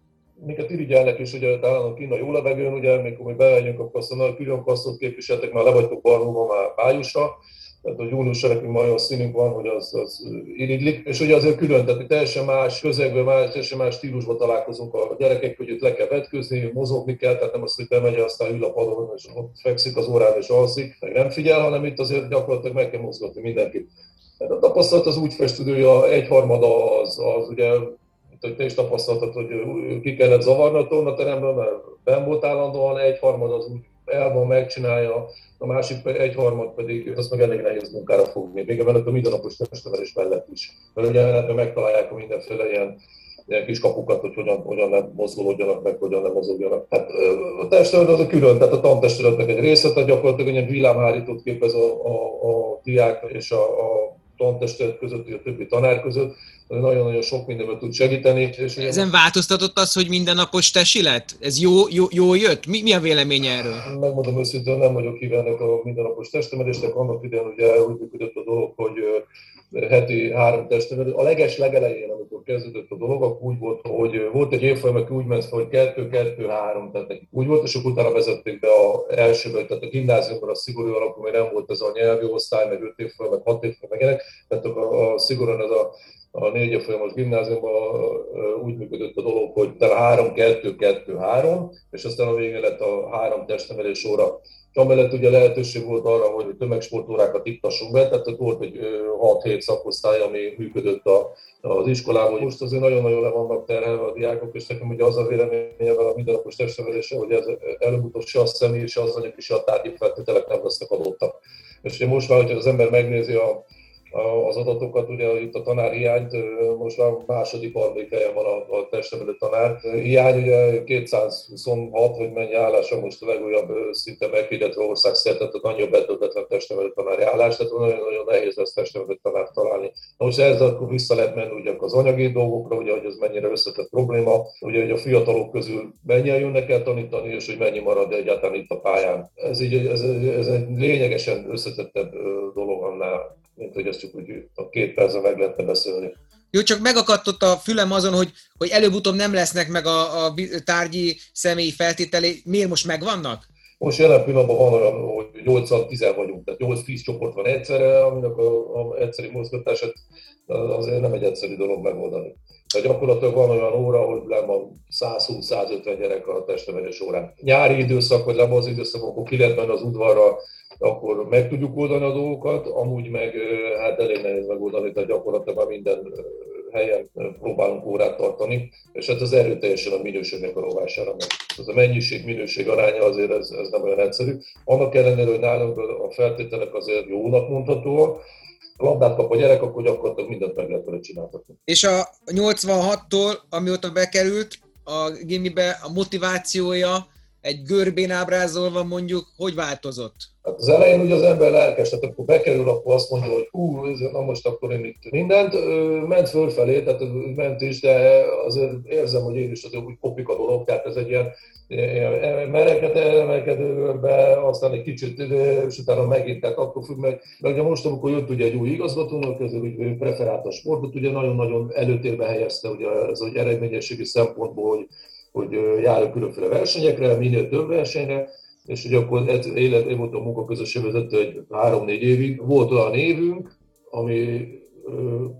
minket irigyelnek is, ugye talán kint a jó levegőn, ugye, amikor mi bemegyünk, akkor azt mondom, külön kasztot képviseltek, már le vagytok barnulva már májusra, tehát a júniusra nekünk olyan színünk van, hogy az, az irigylik, és ugye azért külön, tehát teljesen más közegben, más, teljesen más stílusban találkozunk a gyerekek, hogy itt le kell vetkőzni, mozogni kell, tehát nem az, hogy bemegy, aztán ül a padon, és ott fekszik az órán és alszik, meg nem figyel, hanem itt azért gyakorlatilag meg kell mozgatni mindenkit. Hát a tapasztalat az úgy festődő, hogy a egyharmada az, az ugye hogy te is tapasztaltad, hogy ki kellett zavarni a tornateremből, mert ben volt állandóan, egyharmad az úgy el megcsinálja, a másik egyharmad pedig azt meg elég nehéz munkára fogni, még ebben a mindennapos testnevelés mellett is. Mert ugye ebben megtalálják a mindenféle ilyen, ilyen kis kapukat, hogy hogyan, hogyan nem mozgolódjanak meg, hogyan nem mozogjanak. Hát a testnevelés az a külön, tehát a tantestületnek egy része, tehát gyakorlatilag egy villámhárítót képez a, a, a diák és a, a tantestület között, a többi tanár között, nagyon-nagyon sok mindenben tud segíteni. És Ezen változtatott az, hogy mindennapos tesi lett? Ez jó, jó, jó jött? Mi, mi a véleménye erről? Megmondom őszintén, nem vagyok hívának a mindennapos testemelésnek. Annak idején ugye úgy működött a dolog, hogy heti három testemelő. A leges legelején, amikor kezdődött a dolog, akkor úgy volt, hogy volt egy évfolyam, aki úgy ment hogy kettő, kettő, három, tehát úgy volt, és akkor utána vezették be a elsőbe, tehát a gimnáziumban a szigorú alapú, mert nem volt ez a nyelvi osztály, meg öt évfolyam, meg hat évfolyam, meg ilyenek, tehát a, a szigorúan ez a a négy folyamos gimnáziumban úgy működött a dolog, hogy talán három, kettő, kettő, három, és aztán a végén lett a három testnevelés óra. És amellett ugye lehetőség volt arra, hogy tömegsportórákat iktassunk be, tehát ott volt egy 6-7 szakosztály, ami működött a, az iskolában. Most azért nagyon-nagyon le vannak terhelve a diákok, és nekem ugye az a véleménye a mindennapos testnevelése, hogy ez előbb-utóbb se a személy, se az anyag, se a tárgyi feltételek nem lesznek adottak. És most már, hogyha az ember megnézi a az adatokat, ugye itt a tanár hiányt, most már második, harmadik helyen van a, a testnevelő tanár. Hiány ugye 226, hogy mennyi állása most a legújabb szinte meghirdetve országszerte, tehát annyi betöltetlen testnevelő tanári állás, tehát nagyon-nagyon nehéz lesz testnevelő tanár találni. Na most ezzel akkor vissza lehet menni ugye az anyagi dolgokra, ugye, hogy ez mennyire összetett probléma, ugye, hogy a fiatalok közül mennyien jönnek el tanítani, és hogy mennyi marad egyáltalán itt a pályán. Ez, így, ez, ez egy lényegesen összetettebb dolog annál, mint hogy csak úgy a két percben meg lehetne beszélni. Jó, csak megakadt a fülem azon, hogy, hogy előbb-utóbb nem lesznek meg a, a tárgyi személyi feltételé. Miért most megvannak? Most jelen pillanatban van olyan, hogy 8-10 vagyunk, tehát 8 10 csoport van egyszerre, aminek a, a egyszerű mozgatását azért nem egy egyszerű dolog megoldani. Tehát gyakorlatilag van olyan óra, hogy le van 120-150 gyerek a testnevelés órán. Nyári időszak, vagy le az időszak, akkor ki lehet az udvarra akkor meg tudjuk oldani a dolgokat, amúgy meg hát elég nehéz megoldani, tehát gyakorlatilag minden helyen próbálunk órát tartani, és hát az erőteljesen a minőségnek a rovására megy. Ez a mennyiség-minőség aránya azért ez, ez nem olyan egyszerű. Annak ellenére, hogy nálunk a feltételek azért jónak mondhatóak, labdát kap a gyerek, akkor gyakorlatilag mindent meg lehet vele csináltatni. És a 86-tól, amióta bekerült a gimibe, a motivációja egy görbén ábrázolva mondjuk, hogy változott? Hát az elején ugye az ember lelkes, tehát akkor bekerül, akkor azt mondja, hogy hú, na most akkor én itt mindent, ment fölfelé, tehát ment is, de azért érzem, hogy én is azért úgy kopik a dolog, tehát ez egy ilyen merekedő, emelkedő görbe, aztán egy kicsit, és utána megint, tehát akkor függ meg, mert ugye most, amikor jött ugye egy új igazgatónak, ez úgy preferált a sportot, ugye nagyon-nagyon előtérbe helyezte ugye ez hogy eredményességi szempontból, hogy, hogy járunk különféle versenyekre, minél több versenyre, és ugye akkor élet, én voltam munkaközösség vezető egy három-négy évig. Volt olyan évünk, ami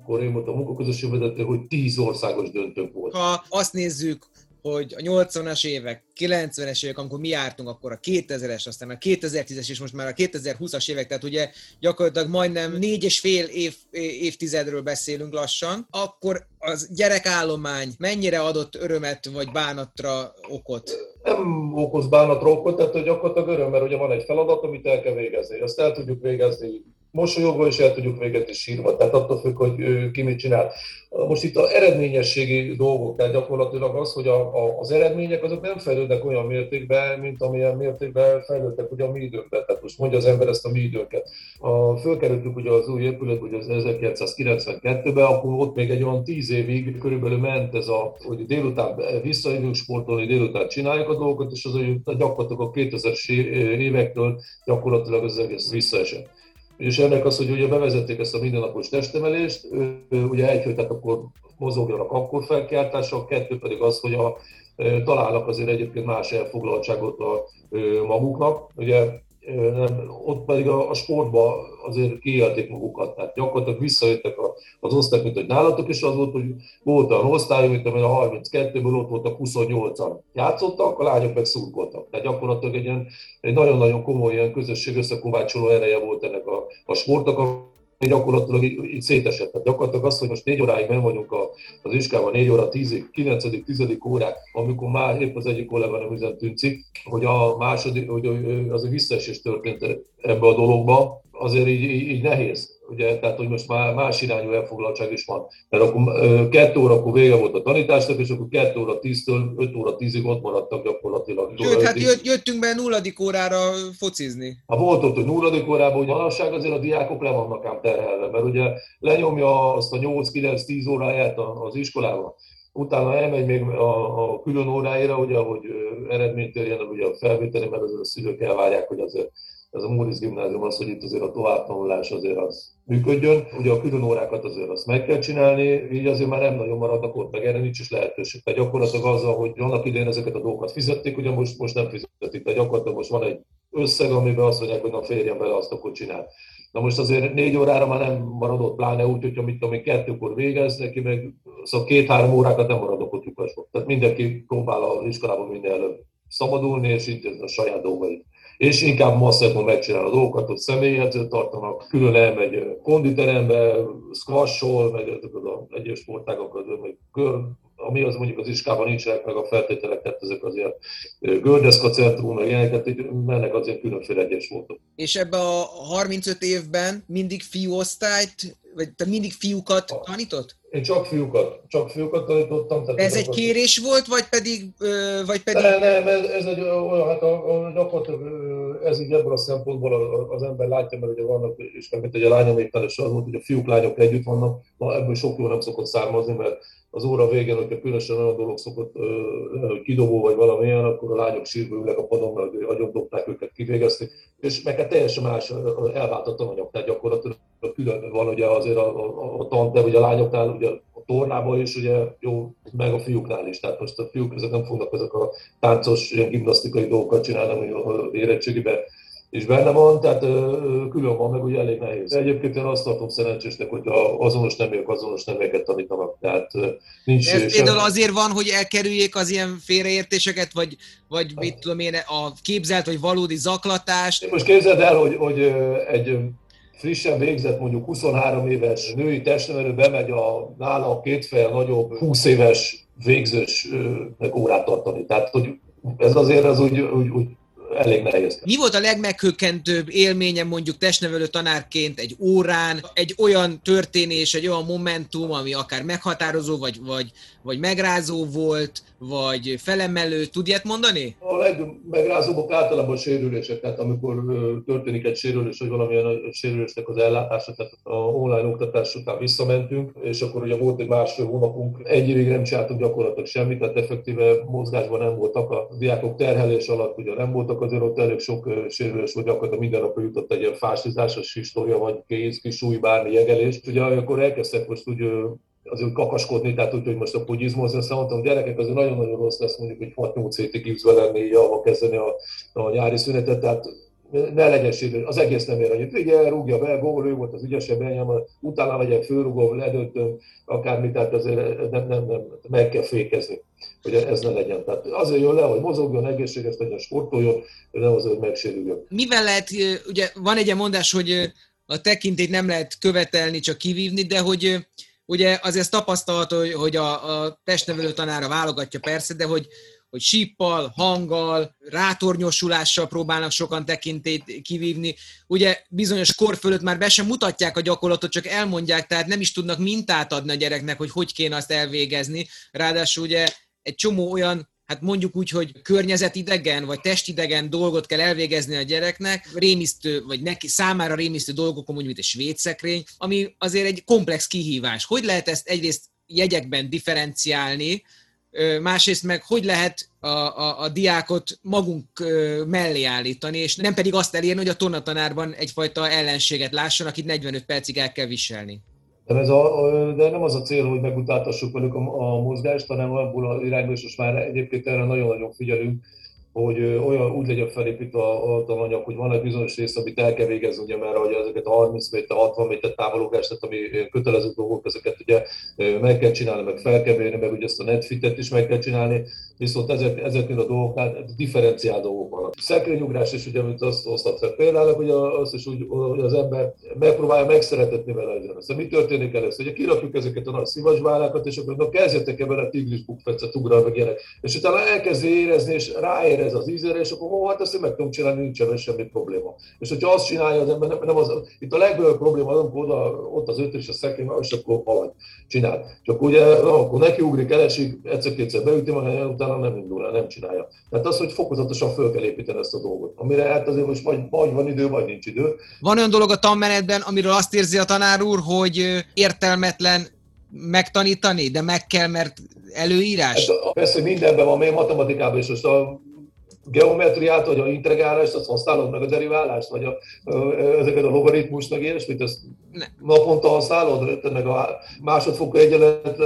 akkor én voltam munkaközösség vezető, hogy tíz országos döntők volt. Ha azt nézzük, hogy a 80-as évek, 90-es évek, amikor mi jártunk, akkor a 2000-es, aztán a 2010-es, és most már a 2020-as évek, tehát ugye gyakorlatilag majdnem négy és fél év, évtizedről beszélünk lassan, akkor az gyerekállomány mennyire adott örömet vagy bánatra okot? Nem okoz bánatra okot, tehát hogy gyakorlatilag öröm, mert ugye van egy feladat, amit el kell végezni. Azt el tudjuk végezni mosolyogva is el tudjuk végezni sírva, tehát attól függ, hogy ki mit csinál. Most itt az eredményességi dolgok, tehát gyakorlatilag az, hogy a, a, az eredmények azok nem fejlődnek olyan mértékben, mint amilyen mértékben fejlődtek ugye a mi időnkben. Tehát most mondja az ember ezt a mi időnket. A, fölkerültük ugye az új épület, ugye az 1992-ben, akkor ott még egy olyan tíz évig körülbelül ment ez a, hogy délután visszajövünk sportolni, délután csináljuk a dolgokat, és az, hogy gyakorlatilag a 2000-es évektől gyakorlatilag az egész visszaesett. És ennek az, hogy ugye bevezették ezt a mindennapos testemelést, ugye egy, tehát akkor mozogjanak akkor felkeltások, kettő pedig az, hogy a, találnak azért egyébként más elfoglaltságot a maguknak. Ugye ott pedig a, a sportba azért kiélték magukat, tehát gyakorlatilag visszajöttek a, az osztályok, mint hogy nálatok is az volt, hogy volt a osztály, mint amely a 32-ből ott voltak 28-an játszottak, a lányok meg szurkoltak. Tehát gyakorlatilag egy, ilyen, egy nagyon-nagyon komoly ilyen közösség összekovácsoló ereje volt ennek a, a sportnak, gyakorlatilag így, így szétesett. Tehát gyakorlatilag az, hogy most négy óráig nem vagyunk a, az iskában, négy óra, tízig, kilencedik, tizedik órák, amikor már épp az egyik kollégám üzent cikk, hogy a második, hogy az visszaesés történt ebbe a dologba, azért így, így, így nehéz ugye, tehát hogy most már más irányú elfoglaltság is van. Mert akkor kettő órakor vége volt a tanításnak, és akkor kettő óra tíztől öt óra tízig ott maradtak gyakorlatilag. Sőt, hát jött, jöttünk be nulladik órára focizni. Ha volt ott, hogy nulladik órában, hogy manapság azért a diákok le vannak ám terhelve, mert ugye lenyomja azt a 8-9-10 óráját az iskolában, utána elmegy még a, a külön óráira, ugye, hogy eredményt érjen, ugye a felvételi, mert azért a szülők elvárják, hogy azért ez a Móricz gimnázium az, hogy itt azért a továbbtanulás azért az működjön. Ugye a külön órákat azért azt meg kell csinálni, így azért már nem nagyon maradnak ott, meg erre nincs is lehetőség. Tehát gyakorlatilag azzal, hogy annak idején ezeket a dolgokat fizették, ugye most, most nem fizetik. Tehát gyakorlatilag most van egy összeg, amiben azt mondják, hogy na férjem bele azt, akkor csinál. Na most azért négy órára már nem maradott, pláne úgy, hogy amit tudom kettőkor végez, neki meg szóval két-három órákat nem maradok ott lyukasba. Tehát mindenki próbál az iskolában minél előbb szabadulni, és így a saját dolgait és inkább masszebben megcsinál a dolgokat, ott személyedzőt tartanak, külön elmegy konditerembe, squashol, meg az egyes sportágokat, meg kör, ami az mondjuk az iskában nincsenek meg a feltételek, tehát ezek azért gördeszka centrum, meg ilyeneket, mennek azért különféle egyes sportok. És ebbe a 35 évben mindig fiúosztályt, vagy te mindig fiúkat tanított? Én csak fiúkat, csak fiúkat tanítottam. Tehát ez egy kérés volt, vagy pedig... Vagy pedig... Nem, nem, ez, ez egy olyan, hát a, a gyakorlatilag ez így ebből a szempontból az ember látja, mert ugye vannak, és meg mint egy a lányoméknál is az volt, hogy a fiúk, lányok együtt vannak, na ebből sok jó nem szokott származni, mert az óra végén, hogyha különösen olyan dolog szokott, kidobó vagy valamilyen, akkor a lányok sírva ülnek a padon, mert agyondobták őket kivégezni, és meg hát teljesen más elvált a tananyag, tehát gyakorlatilag külön van ugye azért a, a, a de ugye a lányoknál, ugye a tornában is, ugye jó, meg a fiúknál is, tehát most a fiúk ezek nem fognak ezek a táncos, ilyen gimnasztikai dolgokat csinálni, hogy érettségiben és benne van, tehát külön van, meg ugye elég nehéz. Egyébként én azt tartom szerencsésnek, hogy a azonos neműek azonos neműeket tanítanak, tehát nincs... Ez például azért van, hogy elkerüljék az ilyen félreértéseket, vagy, vagy mit tudom én, a képzelt vagy valódi zaklatást? Most képzeld el, hogy, hogy egy frissen végzett mondjuk 23 éves női testnevelő bemegy a nála a két fejel nagyobb 20 éves végzősnek órát tartani. Tehát, hogy ez azért az úgy, úgy, úgy elég nehéz. Mi volt a legmeghökkentőbb élménye mondjuk testnevelő tanárként egy órán, egy olyan történés, egy olyan momentum, ami akár meghatározó, vagy, vagy, vagy megrázó volt, vagy felemelő, tud ilyet mondani? A legmegrázóbbak általában a sérülések, tehát amikor történik egy sérülés, vagy valamilyen sérülésnek az ellátása, tehát a online oktatás után visszamentünk, és akkor ugye volt egy másfél hónapunk, egy évig nem csináltunk gyakorlatilag semmit, tehát effektíve mozgásban nem voltak a diákok terhelés alatt, ugye nem voltak azért ott elég sok sérülés, vagy gyakorlatilag minden nap jutott egy ilyen fásizás, história, vagy kéz, kis súly, bármi jegelés. Ugye akkor elkezdtek most úgy azért kakaskodni, tehát úgy, hogy most a pugizmozni, aztán mondtam, gyerekek, azért nagyon-nagyon rossz lesz mondjuk, hogy 6-8 hétig gipszbe lenni, alva kezdeni a, a nyári szünetet, tehát ne legyen sérülés, az egész nem ér annyit. Ugye rúgja be, gól, ő volt az ügyesebb enyém, utána legyen fölrugom, ledöntöm, akármi, tehát azért nem, nem, nem, meg kell fékezni, hogy ez ne legyen. Tehát azért jön le, hogy mozogjon, egészséges legyen, sportoljon, nem azért, hogy megsérüljön. Mivel lehet, ugye van egy mondás, hogy a tekintét nem lehet követelni, csak kivívni, de hogy ugye azért tapasztalható, hogy a, a testnevelő tanára válogatja persze, de hogy, hogy síppal, hanggal, rátornyosulással próbálnak sokan tekintét kivívni. Ugye bizonyos kor fölött már be sem mutatják a gyakorlatot, csak elmondják, tehát nem is tudnak mintát adni a gyereknek, hogy hogy kéne azt elvégezni. Ráadásul ugye egy csomó olyan hát mondjuk úgy, hogy környezetidegen vagy testidegen dolgot kell elvégezni a gyereknek, rémisztő, vagy neki számára rémisztő dolgokon, mondjuk, mint egy svédszekrény, ami azért egy komplex kihívás. Hogy lehet ezt egyrészt jegyekben differenciálni, másrészt meg hogy lehet a, a, a diákot magunk mellé állítani, és nem pedig azt elérni, hogy a tornatanárban egyfajta ellenséget lásson, akit 45 percig el kell viselni. De, ez a, de nem az a cél, hogy megutáltassuk velük a, a mozgást, hanem abból a irányból, és most már egyébként erre nagyon-nagyon figyelünk, hogy olyan úgy legyen felépítve a, a tananyag, hogy van egy bizonyos rész, amit el kell végezni, ugye, mert hogy ezeket a 30 méter, 60 méter távologást, tehát ami kötelező dolgok, ezeket ugye meg kell csinálni, meg fel kell mérni, meg ugye ezt a netfitet is meg kell csinálni, viszont ezek, ezeknél a dolgoknál differenciál dolgok vannak. Szekrényugrás is, ugye, amit azt hoztat fel. Például, hogy az is úgy, hogy az ember megpróbálja megszeretetni vele legyen. Aztán mi történik először? Ugye kirakjuk ezeket a nagy szivacsbálákat, és akkor na, kezdjetek el vele tigris bukfecet, ugral, meg ilyenek. És utána elkezdi érezni, és ráérez az ízére, és akkor ó, hát ezt meg tudom csinálni, nincsen semmi probléma. És hogyha azt csinálja az ember, nem, nem az, itt a legnagyobb probléma az, amikor oda, ott az öt és a szekrény, és akkor haladj, csinál. Csak ugye, na, akkor neki ugrik, elesik, egyszer-kétszer beüti, majd utána nem indul el, nem csinálja. Tehát az, hogy fokozatosan föl kell építeni ezt a dolgot. Amire hát azért most vagy, vagy van idő, vagy nincs idő. Van olyan dolog a tanmenetben, amiről azt érzi a tanár úr, hogy értelmetlen megtanítani, de meg kell, mert előírás? Hát, persze, hogy mindenben van, még matematikában is, most a geometriát, vagy a integrálást, azt használod meg a deriválást, vagy a, ezeket a logaritmus, meg ilyesmit, ezt ne. naponta használod, meg a másodfokú egyenlet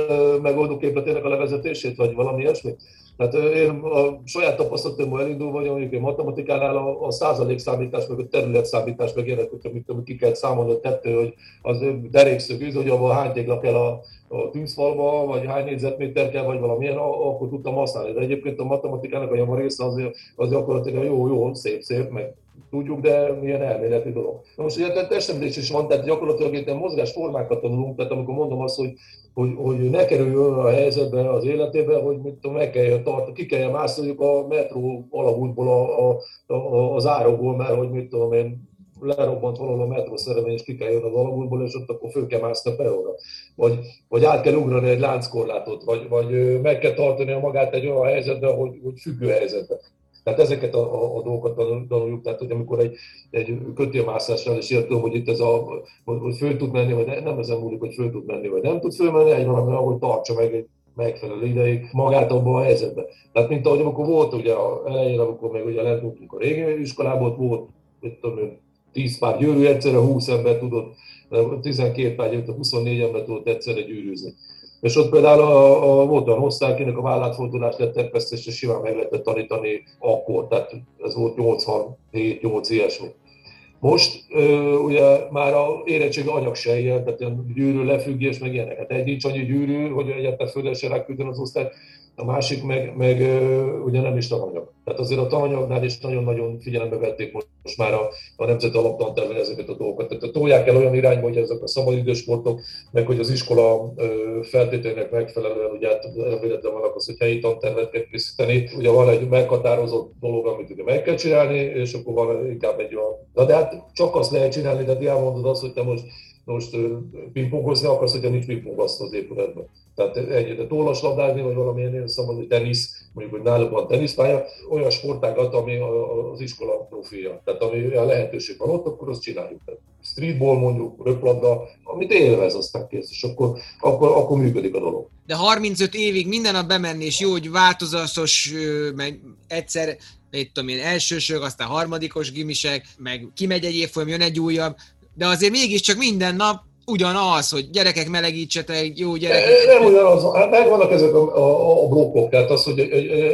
megoldó képletének a levezetését, vagy valami ilyesmit. Tehát én a saját tapasztalatomból elindul vagy mondjuk én matematikánál a, a százalékszámítás, meg a területszámítás, meg ilyenek, amit, amit ki kell számolni a tettő, hogy az derékszög, hogy abban hány tégla kell a, a tűzfalba, vagy hány négyzetméter kell, vagy valamilyen, akkor tudtam használni. De egyébként a matematikának a része az, az gyakorlatilag jó, jó, szép, szép, meg tudjuk, de milyen elméleti dolog. Na most ugye testnevelés is van, tehát gyakorlatilag itt mozgásformákat tanulunk, tehát amikor mondom azt, hogy, hogy, hogy ne kerüljön a helyzetbe az életébe, hogy mit tudom, meg kell tart, ki kell mászni a metró alagútból a, a, a, az árokból, mert hogy mit tudom én, lerobbant valahol a metrószerelvény, és ki kell jönni az alagútból, és ott akkor föl kell mászni a peróra. Vagy, vagy át kell ugrani egy lánckorlátot, vagy, vagy meg kell tartani magát egy olyan helyzetben, hogy, hogy függő helyzetben. Tehát ezeket a, a, a dolgokat tanuljuk, tehát hogy amikor egy, egy kötélmászással is értem, hogy itt ez a, hogy föl tud menni, vagy nem, nem ezen múlik, hogy föl tud menni, vagy nem tud fölmenni, egy valami, ahogy tartsa meg egy megfelelő ideig magát abban a helyzetben. Tehát mint ahogy amikor volt ugye a elején, amikor még ugye lent a régi iskolából, volt, mit tudom 10 pár gyűrű, egyszerre 20 ember tudott, 12 pár gyűrű, 24 ember tudott egyszerre gyűrűzni. És ott például a, a, volt olyan akinek a vállátfordulást és simán meg lehetett tanítani akkor, tehát ez volt 87-8 ilyesmi. Most ugye már a érettség anyag se ilyen, tehát ilyen gyűrű lefüggés, meg ilyenek. Hát egy nincs annyi gyűrű, hogy egyáltalán földre se ráküldön az osztály, a másik meg, meg ugye nem is tananyag. Tehát azért a tananyagnál is nagyon-nagyon figyelembe vették most már a, a nemzeti alaptanterven ezeket a dolgokat. Tehát tolják el olyan irányba, hogy ezek a szabadidősportok, meg hogy az iskola feltételének megfelelően, ugye hát elvéletlen vannak az, hogy helyi tantervet kell készíteni. Ugye van egy meghatározott dolog, amit ugye meg kell csinálni, és akkor van inkább egy olyan. Na de hát csak azt lehet csinálni, de elmondod azt, hogy te most most pingpongozni akarsz, hogyha nincs pingpongasztal az épületben. Tehát egyet tollaslabdázni, vagy valamilyen ilyen szabad, hogy tenisz, mondjuk, hogy náluk van teniszpálya, olyan sportágat, ami az iskola profilja. Tehát ami a lehetőség van ott, akkor azt csináljuk. Tehát streetball mondjuk, röplabda, amit élvez, aztán kész, és akkor, akkor, akkor működik a dolog. De 35 évig minden nap bemenni, és jó, hogy változatos, meg egyszer egy tudom én, elsősök, aztán harmadikos gimisek, meg kimegy egy évfolyam, jön egy újabb, de azért mégiscsak minden nap ugyanaz, hogy gyerekek melegítsetek, jó gyerekek. Nem ugyanaz, megvannak ezek a, a, a blokkok, tehát az, hogy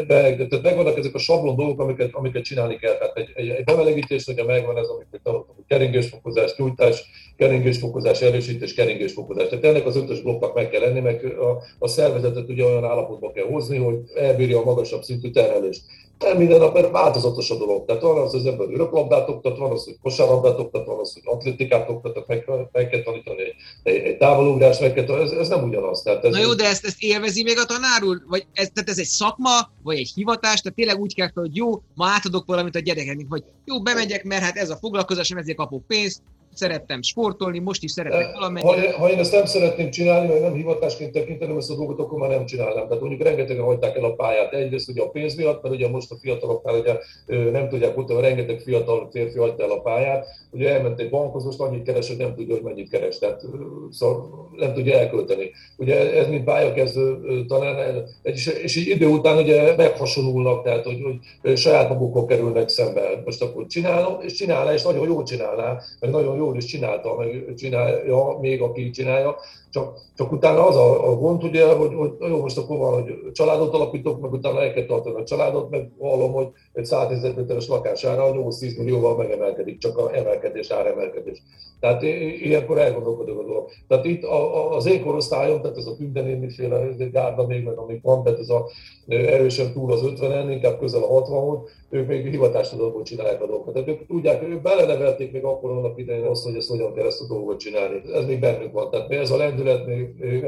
be, tehát megvannak ezek a sablon dolgok, amiket, amiket csinálni kell. Tehát egy, egy, egy bemelegítés, hogyha megvan ez, amit tanultam, keringésfokozás, nyújtás, keringésfokozás, erősítés, keringésfokozás. Tehát ennek az ötös blokknak meg kell lenni, meg a, a szervezetet ugye olyan állapotba kell hozni, hogy elbírja a magasabb szintű terhelést nem minden nap, mert változatos a dolog. Tehát van az, hogy az ember öröklabdát oktat, van az, hogy kosárlabdát oktat, van az, hogy atlétikát oktat, meg, meg kell tanítani egy, egy, egy távolugrás, meg kell tanítani, ez, ez nem ugyanaz. Tehát ez Na jó, de ezt, ezt élvezi még a tanár úr? Vagy ez, tehát ez egy szakma, vagy egy hivatás, tehát tényleg úgy kell hogy jó, ma átadok valamit a gyerekeknek, vagy jó, bemegyek, mert hát ez a foglalkozásom, ezért kapok pénzt, szerettem sportolni, most is szeretek valamennyire. Ha, ha én ezt nem szeretném csinálni, vagy nem hivatásként tekintenem ezt a dolgot, akkor már nem csinálnám. Tehát mondjuk rengetegen hagyták el a pályát. Egyrészt ugye a pénz miatt, mert ugye most a fiataloknál ugye nem tudják utána, rengeteg fiatal férfi hagyta el a pályát. Ugye elment egy bankhoz, most annyit keres, hogy nem tudja, hogy mennyit keres. Tehát szóval nem tudja elkölteni. Ugye ez mint pályakezdő talán, és, és így idő után ugye meghasonulnak, tehát hogy, hogy saját magukkal kerülnek szembe. Most akkor csinálom, és csinálná, és nagyon jól csinálná, meg nagyon jól is csinálta, meg csinálja, még aki csinálja, csak, csak utána az a, a gond, ugye, hogy, hogy jó, most akkor van, hogy családot alapítok, meg utána el kell tartani a családot, meg hallom, hogy egy 100 ezer méteres lakására 8-10 millióval megemelkedik, csak a emelkedés, áremelkedés. Tehát ilyenkor elgondolkodok a dolog. Tehát itt az én korosztályom, tehát ez a mindenémiféle gárda még, meg amik van, tehát ez a erősen túl az 50-en, inkább közel a 60 ők még hivatástalanul csinálják a dolgokat. Tehát ők tudják, ők belenevelték még akkor annak idején azt, hogy ezt hogyan kell ezt a dolgot csinálni. Ez még bennük van. Tehát ez a lendület még, még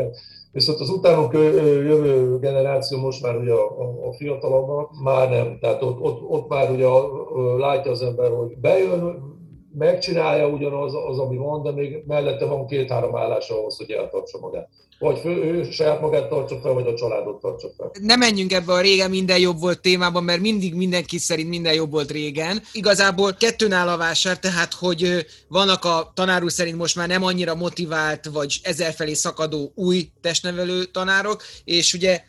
Viszont az utánunk jövő generáció most már ugye a, a, a fiatalabbak már nem. Tehát ott, ott, ott már ugye látja az ember, hogy bejön, megcsinálja ugyanaz, az, ami van, de még mellette van két-három állás ahhoz, hogy eltartsa magát. Vagy fő, ő saját magát tartsa fel, vagy a családot tartsa fel. Ne menjünk ebbe a régen minden jobb volt témában, mert mindig mindenki szerint minden jobb volt régen. Igazából kettőn áll a vásár, tehát hogy vannak a tanárul szerint most már nem annyira motivált, vagy ezerfelé szakadó új testnevelő tanárok, és ugye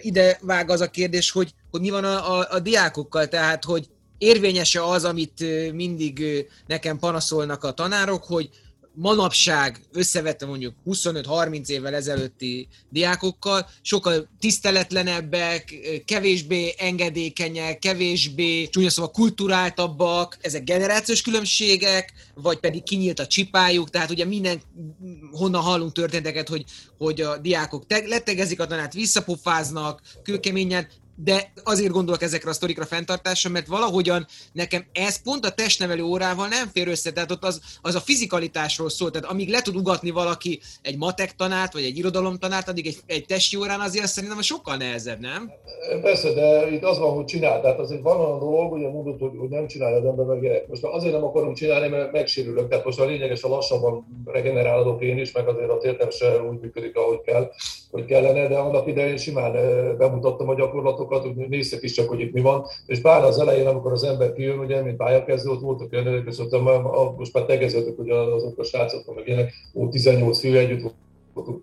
ide vág az a kérdés, hogy, hogy mi van a, a, a diákokkal, tehát hogy érvényese az, amit mindig nekem panaszolnak a tanárok, hogy manapság összevette mondjuk 25-30 évvel ezelőtti diákokkal, sokkal tiszteletlenebbek, kevésbé engedékenyek, kevésbé csúnya szóval kulturáltabbak, ezek generációs különbségek, vagy pedig kinyílt a csipájuk, tehát ugye minden, honnan hallunk történeteket, hogy, hogy a diákok te, letegezik a tanát, visszapofáznak, kőkeményen, de azért gondolok ezekre a sztorikra fenntartásra, mert valahogyan nekem ez pont a testnevelő órával nem fér össze, tehát ott az, az a fizikalitásról szól, tehát amíg le tud ugatni valaki egy matek tanárt, vagy egy irodalomtanárt, addig egy, egy testi órán azért szerintem sokkal nehezebb, nem? Persze, de itt az van, hogy csinál, tehát azért van olyan dolog, ugye mondod, hogy, hogy nem csinálja az ember meg gyerek. Most azért nem akarom csinálni, mert megsérülök, tehát most a lényeges a lassabban regenerálódok én is, meg azért a tértem se úgy működik, ahogy kell, hogy kellene, de annak idején simán bemutattam a gyakorlatot, hogy néztek is csak, hogy itt mi van. És pár az elején, amikor az ember kijön, ugye, mint pályakezdő, ott voltak olyan és ott most már tegeződök, hogy azok a srácok, meg ilyenek, ó, 18 fő együtt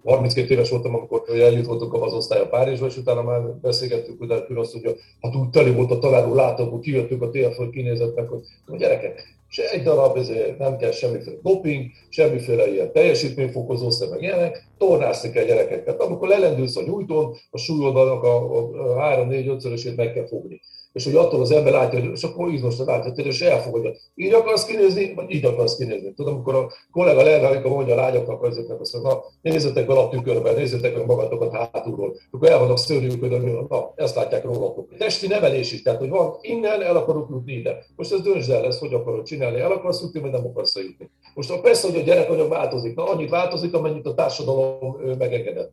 32 éves voltam, amikor eljut voltunk az osztály a Párizsba, és utána már beszélgettük, hogy azt, hogy hát úgy teli volt a találó látok, hogy kijöttünk a TF-ről, kinézettek, hogy a gyerekek, se egy darab, ezért nem kell semmiféle doping, semmiféle ilyen teljesítményfokozó meg ilyenek, tornászni kell gyerekeket. Amikor lelendülsz a nyújtón, a súlyodalnak a, a, a 3-4-5-szörösét meg kell fogni és hogy attól az ember látja, hogy és akkor izmostan látja, és elfogadja. Így akarsz kinézni, vagy így akarsz kinézni. Tudom, amikor a kollega lehet, amikor mondja a lányoknak, ezeknek azt mondja, na, nézzetek be a tükörben, nézzetek meg magatokat hátulról. Akkor el vannak szörnyűködni, na, ezt látják rólatok. Testi nevelés is, tehát, hogy van, innen el akarok jutni ide. Most ez döntsd el lesz, hogy akarod csinálni, el akarsz jutni, vagy nem akarsz jutni. Most persze, hogy a gyerekanyag változik, na annyit változik, amennyit a társadalom megengedett.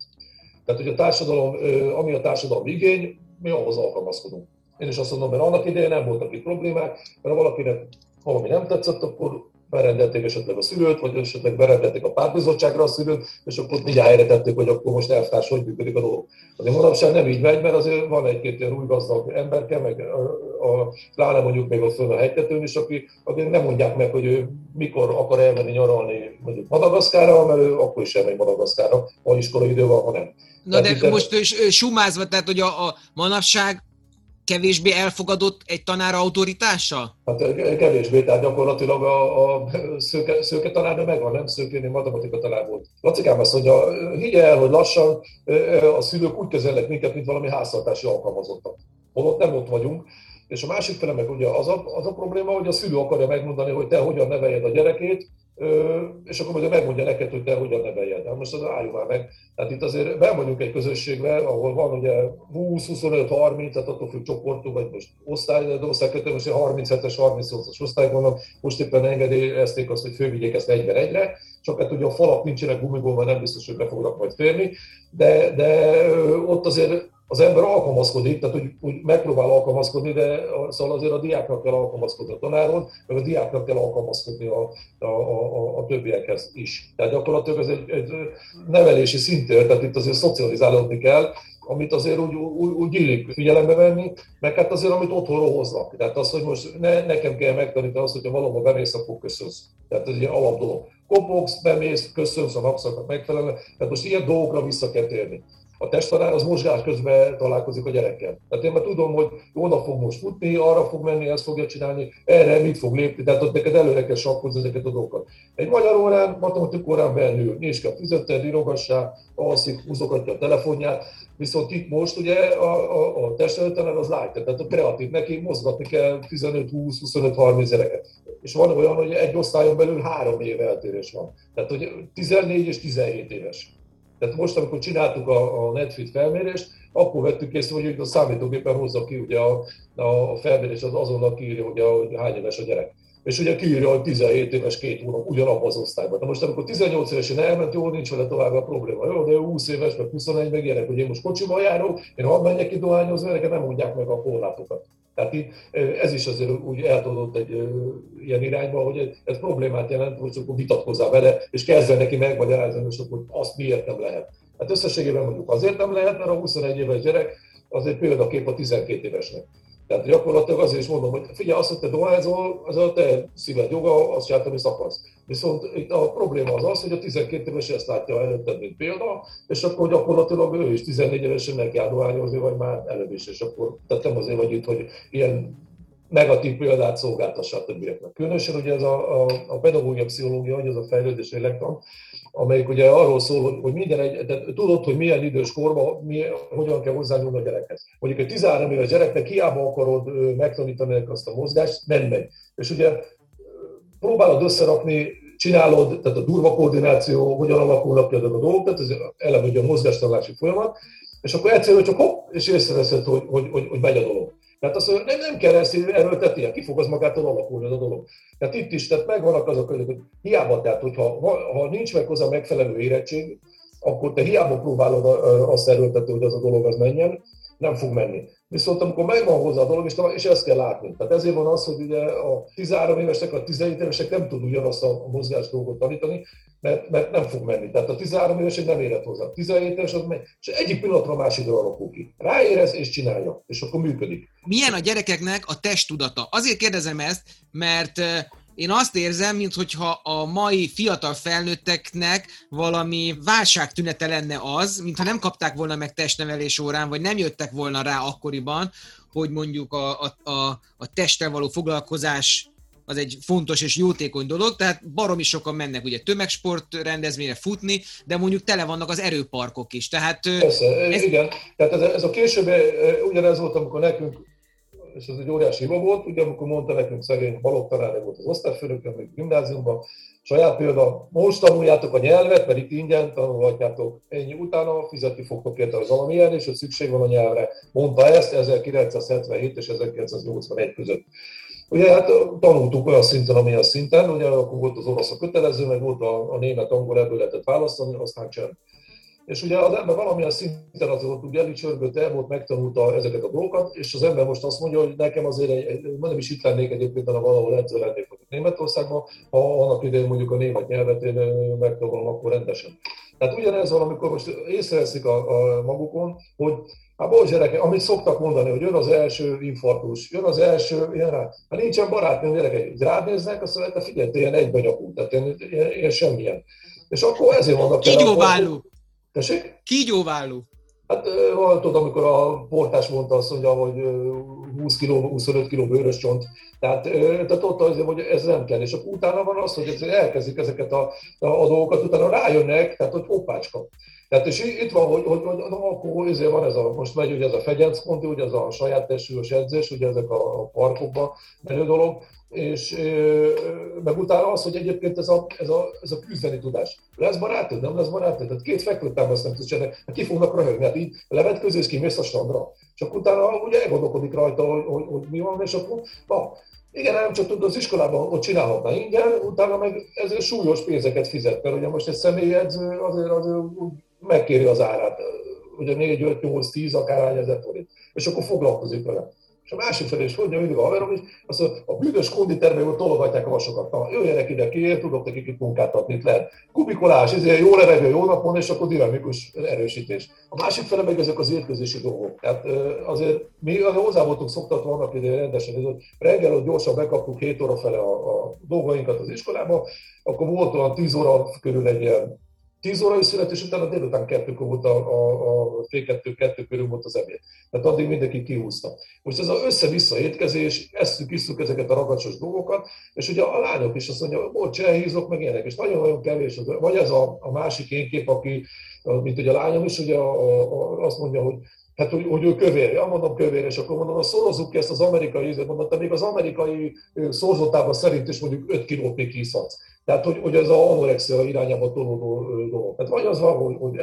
Tehát, hogy a társadalom, ami a társadalom igény, mi ahhoz alkalmazkodunk. Én is azt mondom, mert annak idején nem voltak itt problémák, mert ha valakinek valami nem tetszett, akkor berendelték esetleg a szülőt, vagy esetleg berendelték a pártbizottságra a szülőt, és akkor mindjárt helyre tették, hogy akkor most elvtárs, hogy működik a dolog. Azért manapság nem így megy, mert azért van egy-két ilyen új gazdag emberke, meg a, a, pláne mondjuk még ott föl a hegytetőn is, aki, aki nem mondják meg, hogy ő mikor akar elmenni nyaralni mondjuk Madagaszkára, mert ő akkor is elmegy Madagaszkára, ha iskola idő van, ha nem. Na de most sumázva, tehát hogy a, a manapság kevésbé elfogadott egy tanár autoritása? Hát kevésbé, tehát gyakorlatilag a, a szőke, szőke tanár megvan, nem szőkéni matematika tanár volt. Lacikám azt mondja, higgye el, hogy lassan a szülők úgy kezelnek minket, mint valami háztartási alkalmazottak. Holott nem ott vagyunk, és a másik fele meg ugye az a, az a probléma, hogy a szülő akarja megmondani, hogy te hogyan neveljed a gyerekét, és akkor majd megmondja neked, hogy te hogyan neveljed. Hát most az álljunk már meg. Tehát itt azért ben vagyunk egy közösségben, ahol van ugye 20, 25, 30, tehát attól függ csoportú, vagy most osztály, de osztálykötő, most 37-es, 38-as osztály vannak, most éppen engedélyezték azt, hogy fővigyék ezt egyben egyre, csak hát ugye a falak nincsenek gumigóban, nem biztos, hogy be fognak majd férni, de, de ott azért az ember alkalmazkodik, tehát úgy, úgy megpróbál alkalmazkodni, de szóval azért a diáknak kell alkalmazkodni a tanáron, meg a diáknak kell alkalmazkodni a, a, a, a többiekhez is. Tehát gyakorlatilag ez egy, egy nevelési szintér, tehát itt azért szocializálódni kell, amit azért úgy, úgy, úgy illik figyelembe venni, meg hát azért, amit otthonról hoznak. Tehát az, hogy most ne, nekem kell megtanítani azt, hogyha valahol bemész, akkor köszönsz. Tehát ez egy alap dolog. Kopogsz, bemész, köszönsz a napszaknak megfelelően. Tehát most ilyen dolgokra vissza kell térni a testtanár az mozgás közben találkozik a gyerekkel. Tehát én már tudom, hogy oda fog most futni, arra fog menni, ezt fogja csinálni, erre mit fog lépni, tehát ott neked előre kell sakkozni ezeket a dolgokat. Egy magyar órán, matematik órán belül nincs kell fizetni, írogassá, alszik, húzogatja a telefonját, viszont itt most ugye a, a, a testtanár az látja, tehát a kreatív, neki mozgatni kell 15, 20, 25, 30 gyereket. És van olyan, hogy egy osztályon belül három év eltérés van. Tehát, hogy 14 és 17 éves. Tehát most, amikor csináltuk a, a Netfit felmérést, akkor vettük észre, hogy a számítógépen hozza ki ugye a, a felmérés, az azonnal kiírja, hogy, a, hány éves a gyerek. És ugye kiírja, hogy 17 éves két hónap ugyanabban az osztályban. De most, amikor 18 évesen elment, jó, nincs vele tovább a probléma. Jó, de 20 éves, meg 21, meg ilyenek, hogy én most kocsival járok, én hadd menjek ki dohányozni, nekem nem mondják meg a korlátokat. Tehát így, ez is azért úgy eltudott egy ilyen irányba, hogy ez problémát jelent, hogy akkor vitatkozzál vele, és kezdve neki megmagyarázni, hogy azt miért nem lehet. Hát összességében mondjuk azért nem lehet, mert a 21 éves gyerek az egy példakép a 12 évesnek. Tehát gyakorlatilag azért is mondom, hogy figyelj, azt, hogy te dohányzol, az a te szíved joga, azt csináltam, amit akarsz. Viszont itt a probléma az az, hogy a 12 éves ezt látja előtted, mint példa, és akkor gyakorlatilag ő is 14 évesen meg kell dohányozni, vagy már előbb is, és akkor tehát nem azért vagy itt, hogy ilyen negatív példát szolgáltassa a többieknek. Különösen ugye ez a, a, a pedagógia pszichológia, hogy ez a fejlődés lélektan, amelyik ugye arról szól, hogy, minden egy, de tudod, hogy milyen idős korban mi, hogyan kell hozzányúlni a gyerekhez. Mondjuk egy 13 éves gyereknek hiába akarod megtanítani azt a mozgást, nem megy. És ugye próbálod összerakni, csinálod, tehát a durva koordináció, hogyan alakulnak ki a dolgok, tehát ez eleve ugye a mozgástanulási folyamat, és akkor egyszerűen csak hopp, és észreveszed, hogy, hogy, hogy, hogy megy a dolog. Tehát azt mondja, nem, nem kell ezt erőltetni, ki fog az magától alakulni a dolog. Tehát itt is, tehát megvannak azok, hogy hiába, tehát hogyha ha nincs meg hozzá megfelelő érettség, akkor te hiába próbálod azt erőltetni, hogy az a dolog az menjen, nem fog menni. Viszont amikor megvan hozzá a dolog, és, és ezt kell látni. Tehát ezért van az, hogy ugye a 13 évesek, a 17 évesek nem tud ugyanazt a mozgás dolgot tanítani, mert, mert nem fog menni. Tehát a 13 évesek nem érett hozzá. A 17 éves az megy, és egyik pillanatra a másikra alakul ki. Ráérez és csinálja, és akkor működik. Milyen a gyerekeknek a testtudata? Azért kérdezem ezt, mert én azt érzem, mintha a mai fiatal felnőtteknek valami válságtünete lenne az, mintha nem kapták volna meg testnevelés órán, vagy nem jöttek volna rá akkoriban, hogy mondjuk a, a, a, a testtel való foglalkozás az egy fontos és jótékony dolog, tehát baromi sokan mennek ugye tömegsport rendezvényre futni, de mondjuk tele vannak az erőparkok is. Tehát, Persze, ez... igen. Tehát ez, ez a később ugyanez volt, amikor nekünk és ez egy óriási hiba volt, ugye amikor mondta nekünk szegény Balogh tanár volt az osztályfőnökön, még gimnáziumban, saját példa, most tanuljátok a nyelvet, mert itt ingyen tanulhatjátok, ennyi utána fizetni fogtok érte az valamilyen, és hogy szükség van a nyelvre. Mondta ezt 1977 és 1981 között. Ugye hát tanultuk olyan szinten, amilyen szinten, ugye akkor volt az orosz a kötelező, meg volt a, a német angol, ebből lehetett választani, aztán csend. És ugye az ember valamilyen szinten az ott ugye elicsörgött, el volt, megtanulta ezeket a dolgokat, és az ember most azt mondja, hogy nekem azért, egy, nem is itt lennék egyébként, hanem valahol edző lennék Németországban, ha annak idején mondjuk a német nyelvet én megtanulom, akkor rendesen. Tehát ugyanez van, amikor most észreveszik a, a magukon, hogy Hát bocs gyerekek, amit szoktak mondani, hogy jön az első infarktus, jön az első, ilyen rá. Hát nincsen barátnőm, gyerekek, rád néznek, azt mondják, figyelj, te ilyen egybenyakú, tehát ilyen, ilyen, ilyen semmilyen. És akkor ezért vannak... Kígyóválló. Tessék? Kígyóválló. Hát tudod, amikor a portás mondta azt mondja, hogy 20 kg, 25 kg bőrös csont, tehát, tehát ott az, hogy ez nem kell. És akkor utána van az, hogy elkezdik ezeket a, a, a dolgokat, utána rájönnek, tehát hogy hoppácska. Tehát és itt van, hogy, hogy, hogy na, akkor ezért van ez a, most megy ugye ez a fegyenc konti, ugye ez a saját testűrös edzés, ugye ezek a, a parkokban menő dolog, és meg utána az, hogy egyébként ez a, ez a, ez a küzdeni tudás. Lesz barátod, nem lesz barátod? Tehát két fekvőtámaszt nem tudsz csinálni, ki fognak röhögni, hát így levetkőzés, kimész a strandra. Csak utána ugye elgondolkodik rajta, hogy, hogy, hogy, mi van, és akkor, na, igen, nem csak tudod, az iskolában ott csinálhatna ingyen, utána meg ezért súlyos pénzeket fizet, mert ugye most egy személyedző azért, azért úgy megkéri az árát, ugye 4, 5, 8, 10, akár ezer forint, és akkor foglalkozik vele. És a másik felé is mondja mindig a haverom is, azt mondja, a büdös konditermekből tologatják a vasokat. Na, jöjjenek ide ki, tudok nekik itt munkát adni, itt lehet. Kubikolás, ezért jó levegő, jó napon, és akkor dinamikus erősítés. A másik fele meg ezek az étkezési dolgok. Tehát azért mi hozzá voltunk szoktatva annak idején rendesen, hogy reggel ott gyorsan bekaptuk 7 óra fele a, a dolgainkat az iskolába, akkor volt olyan 10 óra körül egy ilyen 10 órai születés után a délután kettőkor volt a, a, a fél kettő, kettő körül volt az ebéd. Tehát addig mindenki kihúzta. Most ez az össze-vissza étkezés, esztük, isztuk ezeket a ragacsos dolgokat, és ugye a lányok is azt mondja, bocs, elhízok, meg ilyenek, és nagyon-nagyon kevés. Vagy ez a, a másik én kép, aki, mint ugye a lányom is, ugye a, a, azt mondja, hogy Hát, hogy, hogy ő kövér. Ja, mondom kövér, és akkor mondom, szorozzuk ki ezt az amerikai ízet, mondom, te még az amerikai szorzótában szerint is mondjuk 5 kilót még kiszadsz. Tehát, hogy, hogy ez a anorexia irányába tolódó dolog. Tehát vagy az van, hogy, hogy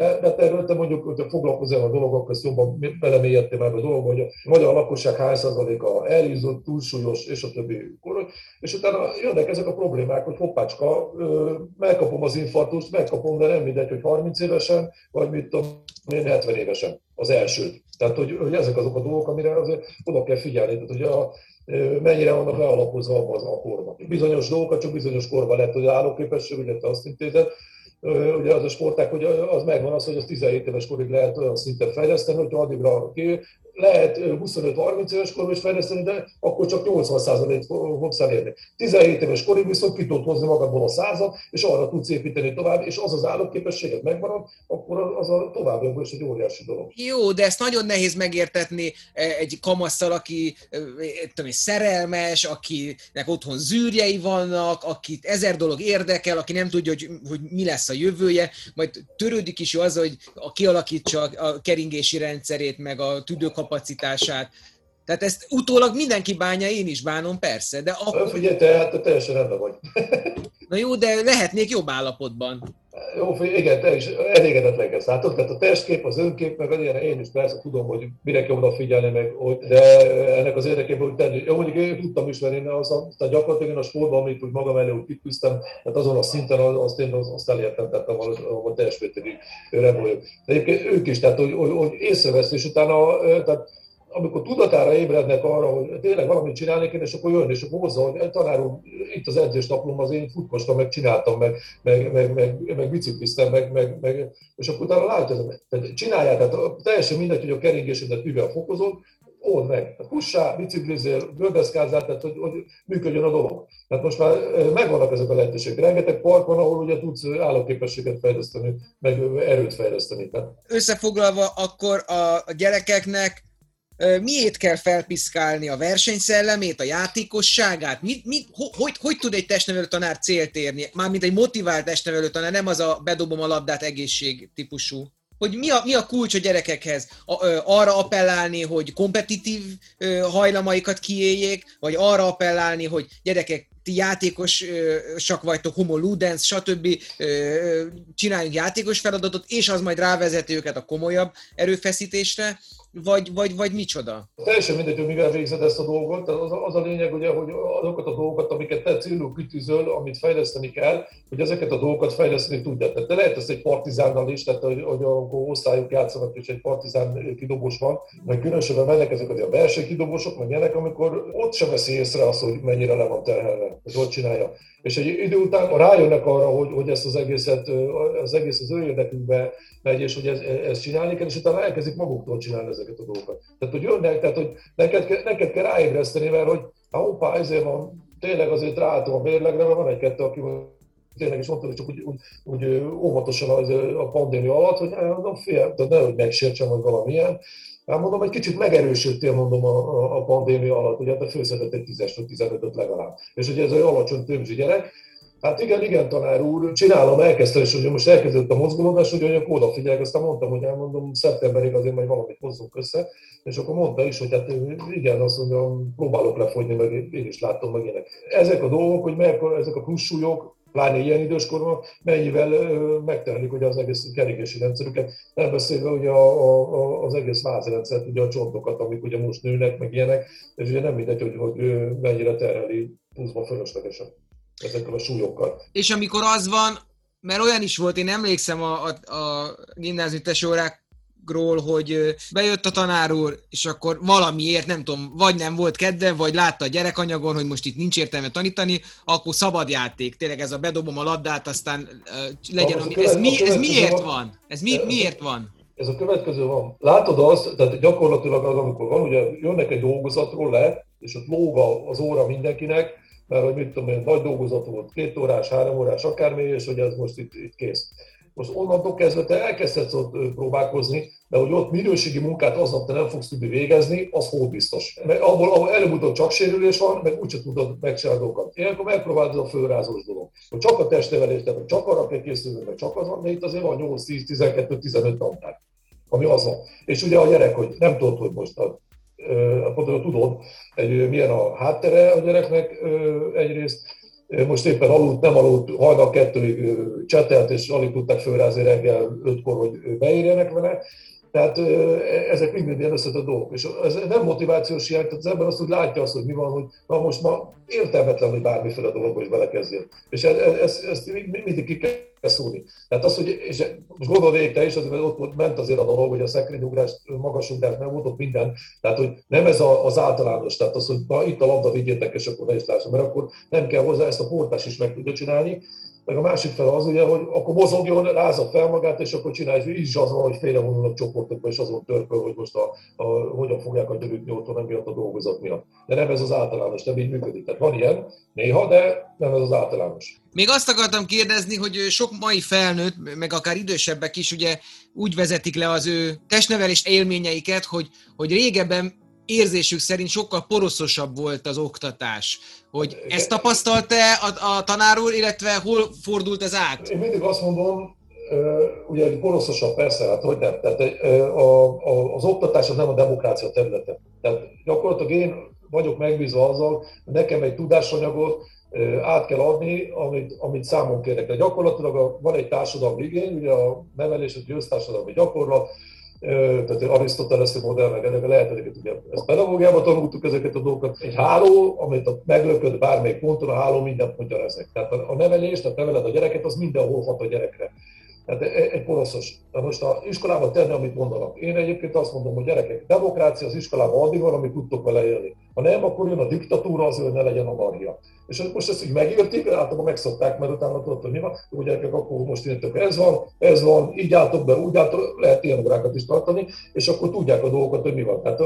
te mondjuk, hogy foglalkozol a dolgokkal, ezt jobban belemélyedtél már a dologba, hogy a magyar lakosság hány százaléka elhízott, túlsúlyos, és a többi. És utána jönnek ezek a problémák, hogy hoppácska, megkapom az infarktust, megkapom, de nem mindegy, hogy 30 évesen, vagy mit tudom én 70 évesen az elsőt. Tehát, hogy, hogy ezek azok a dolgok, amire azért oda kell figyelni. Tehát, hogy a, mennyire vannak lealapozva az a korban. Bizonyos dolgokat csak bizonyos korban lehet, hogy állóképesség, ugye te azt intézed, ugye az a sporták, hogy az megvan az, hogy az 17 éves korig lehet olyan szinten fejleszteni, hogyha addigra ki, lehet 25-30 éves korig is fejleszteni, de akkor csak 80%-t fogsz elérni. 17 éves korig viszont ki tudod hozni magadból a százat, és arra tudsz építeni tovább, és az az állóképességet megmarad, akkor az a továbbra is egy óriási dolog. Jó, de ezt nagyon nehéz megértetni egy kamasszal, aki tudom, szerelmes, akinek otthon zűrjei vannak, akit ezer dolog érdekel, aki nem tudja, hogy, hogy mi lesz a jövője, majd törődik is az, hogy kialakítsa a keringési rendszerét, meg a tüdőkap kapacitását. Tehát ezt utólag mindenki bánja, én is bánom, persze, de akkor... Figyelj, te, hát te teljesen rendben vagy. Na jó, de lehetnék jobb állapotban. Jó, igen, te is elégedetlen lesz, látod? Tehát a testkép, az önkép, meg ilyen, én is persze tudom, hogy mire kell odafigyelni, meg, de ennek az érdekében, hogy tenni. Jó, mondjuk én tudtam is, én az, tehát gyakorlatilag én a sportban, amit úgy magam elő kitűztem, tehát azon a szinten azt én azt elértem, tehát ahol, ahol teljes mértékig. De egyébként ők is, tehát hogy, hogy, hogy észrevesz, és utána, tehát amikor tudatára ébrednek arra, hogy tényleg valamit csinálni kéne, és akkor jön, és akkor hozza, hogy tanár úr, itt az edzés naplom, az én futkostam, meg csináltam, meg, meg, meg, meg, meg bicikliztem, meg, meg, meg, és akkor utána látja, tehát csinálják, tehát teljesen mindegy, hogy a keringésedet mivel fokozod, old meg. Hussál, biciklizél, gördeszkázzál, tehát hogy, hogy működjön a dolog. Tehát most már megvannak ezek a lehetőségek. Rengeteg park van, ahol ugye tudsz állóképességet fejleszteni, meg erőt fejleszteni. Tehát. Összefoglalva, akkor a gyerekeknek miért kell felpiszkálni a versenyszellemét, a játékosságát? Mi, mi, hogy, hogy tud egy testnevelő tanár célt érni? Mármint egy motivált testnevelő tanár, nem az a bedobom a labdát egészség típusú hogy mi a, mi a kulcs a gyerekekhez? Arra appellálni, hogy kompetitív ö, hajlamaikat kiéljék, vagy arra appellálni, hogy gyerekek, ti játékosak vagytok, homo ludens, stb. Csináljunk játékos feladatot, és az majd rávezeti őket a komolyabb erőfeszítésre, vagy, vagy, vagy micsoda? Teljesen mindegy, hogy mivel végzed ezt a dolgot. Az, az a lényeg, ugye, hogy azokat a dolgokat, amiket te célul kitűzöl, amit fejleszteni kell, hogy ezeket a dolgokat fejleszteni tudja. Tehát te lehet ezt egy partizánnal is, tehát hogy, hogy amikor osztályok játszanak, és egy partizán kidobós van, meg különösen mennek ezek a belső kidobósok, meg ilyenek, amikor ott sem veszi észre azt, hogy mennyire le van terhelve, hogy hogy csinálja. És egy idő után rájönnek arra, hogy, hogy ezt az egészet, az egész az ő érdekükbe megy, és hogy ez, ezt csinálni kell, és utána elkezdik maguktól csinálni ezeket a dolgokat. Tehát, hogy jönnek, tehát, hogy neked, neked kell ráébreszteni, mert hogy hoppá, ezért van, tényleg azért ráálltam a bérlegre, mert van egy-kettő, aki tényleg is mondtam, hogy csak úgy, úgy, úgy óvatosan az, a pandémia alatt, hogy mondom, fél, de nehogy megsértsem, vagy valamilyen. Hát mondom, egy kicsit megerősödtél, mondom, a, a, pandémia alatt, hogy hát a főszedett egy 10 15 legalább. És hogy ez egy alacsony tömzsi gyerek, Hát igen, igen, tanár úr, csinálom, elkezdtem, és hogy most elkezdődött a mozgolódás, hogy olyan odafigyelek, aztán mondtam, hogy elmondom, szeptemberig azért majd valamit hozzunk össze, és akkor mondta is, hogy hát igen, azt mondja, próbálok lefogyni, meg én is látom meg ilyenek. Ezek a dolgok, hogy meg, ezek a pluszsúlyok, pláne ilyen időskorban, mennyivel megtehetik hogy az egész keringési rendszerüket. Nem beszélve ugye a, a, az egész vázrendszert, ugye a csontokat, amik ugye most nőnek, meg ilyenek, és ugye nem mindegy, hogy, hogy mennyire terheli pluszban fölöslegesen ezekkel a súlyokkal. És amikor az van, mert olyan is volt, én emlékszem a, a, a gimnáziumi tesórákról, hogy bejött a tanár úr, és akkor valamiért, nem tudom, vagy nem volt kedve, vagy látta a gyerekanyagon, hogy most itt nincs értelme tanítani, akkor szabad játék. Tényleg ez a bedobom a labdát, aztán legyen, ami, ez, mi, ez miért van? Ez mi, miért van? Ez a következő van. Látod azt, tehát gyakorlatilag az, amikor van, ugye jönnek egy dolgozatról le, és ott lóg az óra mindenkinek, mert hogy mit tudom én, nagy dolgozat volt, két órás, három órás, akármi, és hogy ez most itt, itt kész. Most onnantól kezdve te elkezdhetsz ott próbálkozni, de hogy ott minőségi munkát aznap te nem fogsz tudni végezni, az biztos. Mert abból, ahol előbb-utóbb csak sérülés van, meg úgyse tudod megcsinálni dolgokat. Ilyenkor megpróbálod a fölrázós dolog. Hogy csak a testnevelés, tehát csak arra kell készülni, meg csak az van, de itt azért van 8, 10, 12, 15 tantár, ami az van. És ugye a gyerek, hogy nem tudod, hogy most a pontosan tudod, egy, milyen a háttere a gyereknek egyrészt, most éppen aludt, nem aludt, hajnal kettőig csetelt, és alig tudták fölrázni reggel ötkor, hogy beérjenek vele. Tehát ezek mind ilyen összetett dolgok. És ez nem motivációs hiány, tehát az ember azt, hogy látja azt, hogy mi van, hogy na most ma értelmetlen, hogy bármiféle dologba is belekezdjél. És ezt, ezt, ezt mindig ki kell szúrni. Tehát az, hogy, és most gondold te is, azért, mert ott ment azért a dolog, hogy a szekrényugrás, magasugrás nem volt ott minden, tehát hogy nem ez az általános, tehát az, hogy na, itt a labda vigyétek, és akkor ne is lássam, mert akkor nem kell hozzá, ezt a portás is meg tudja csinálni, meg a másik fel az, ugye, hogy akkor mozogjon, rázza fel magát, és akkor csinálj, hogy is az van, hogy félrevonulnak csoportokba, és azon törpöl, hogy most a, a, hogyan fogják a gyűjtni otthon miatt a dolgozat miatt. De nem ez az általános, nem így működik. Tehát van ilyen, néha, de nem ez az általános. Még azt akartam kérdezni, hogy sok mai felnőtt, meg akár idősebbek is ugye úgy vezetik le az ő testnevelés élményeiket, hogy, hogy régebben érzésük szerint sokkal poroszosabb volt az oktatás. Hogy ezt tapasztalta a, a tanár úr, illetve hol fordult ez át? Én mindig azt mondom, ugye hogy poroszosabb persze, hát hogy nem. Tehát a, a, az oktatás az nem a demokrácia területe. Tehát gyakorlatilag én vagyok megbízva azzal, hogy nekem egy tudásanyagot át kell adni, amit, amit számon kérek. De gyakorlatilag a, van egy társadalmi igény, ugye a nevelés, a győztársadalmi gyakorlat, tehát Arisztoteleszi modell, meg ennek lehet, hogy ugye ezt pedagógiában tanultuk ezeket a dolgokat. Egy háló, amit a meglököd bármelyik ponton, a háló mindent mondja ezek. Tehát a nevelés, tehát neveled a gyereket, az mindenhol hat a gyerekre. Tehát e- egy poroszos. De most a iskolában tenni, amit mondanak. Én egyébként azt mondom, hogy gyerekek, demokrácia az iskolában addig van, amit tudtok vele élni. Ha nem, akkor jön a diktatúra, az hogy ne legyen anarchia. És most ezt így megértik, általában megszokták, mert utána tudod, hogy mi van, hogy gyerekek, akkor most írtok, ez van, ez van, így álltok be, úgy álltok, lehet ilyen órákat is tartani, és akkor tudják a dolgokat, hogy mi van. Tehát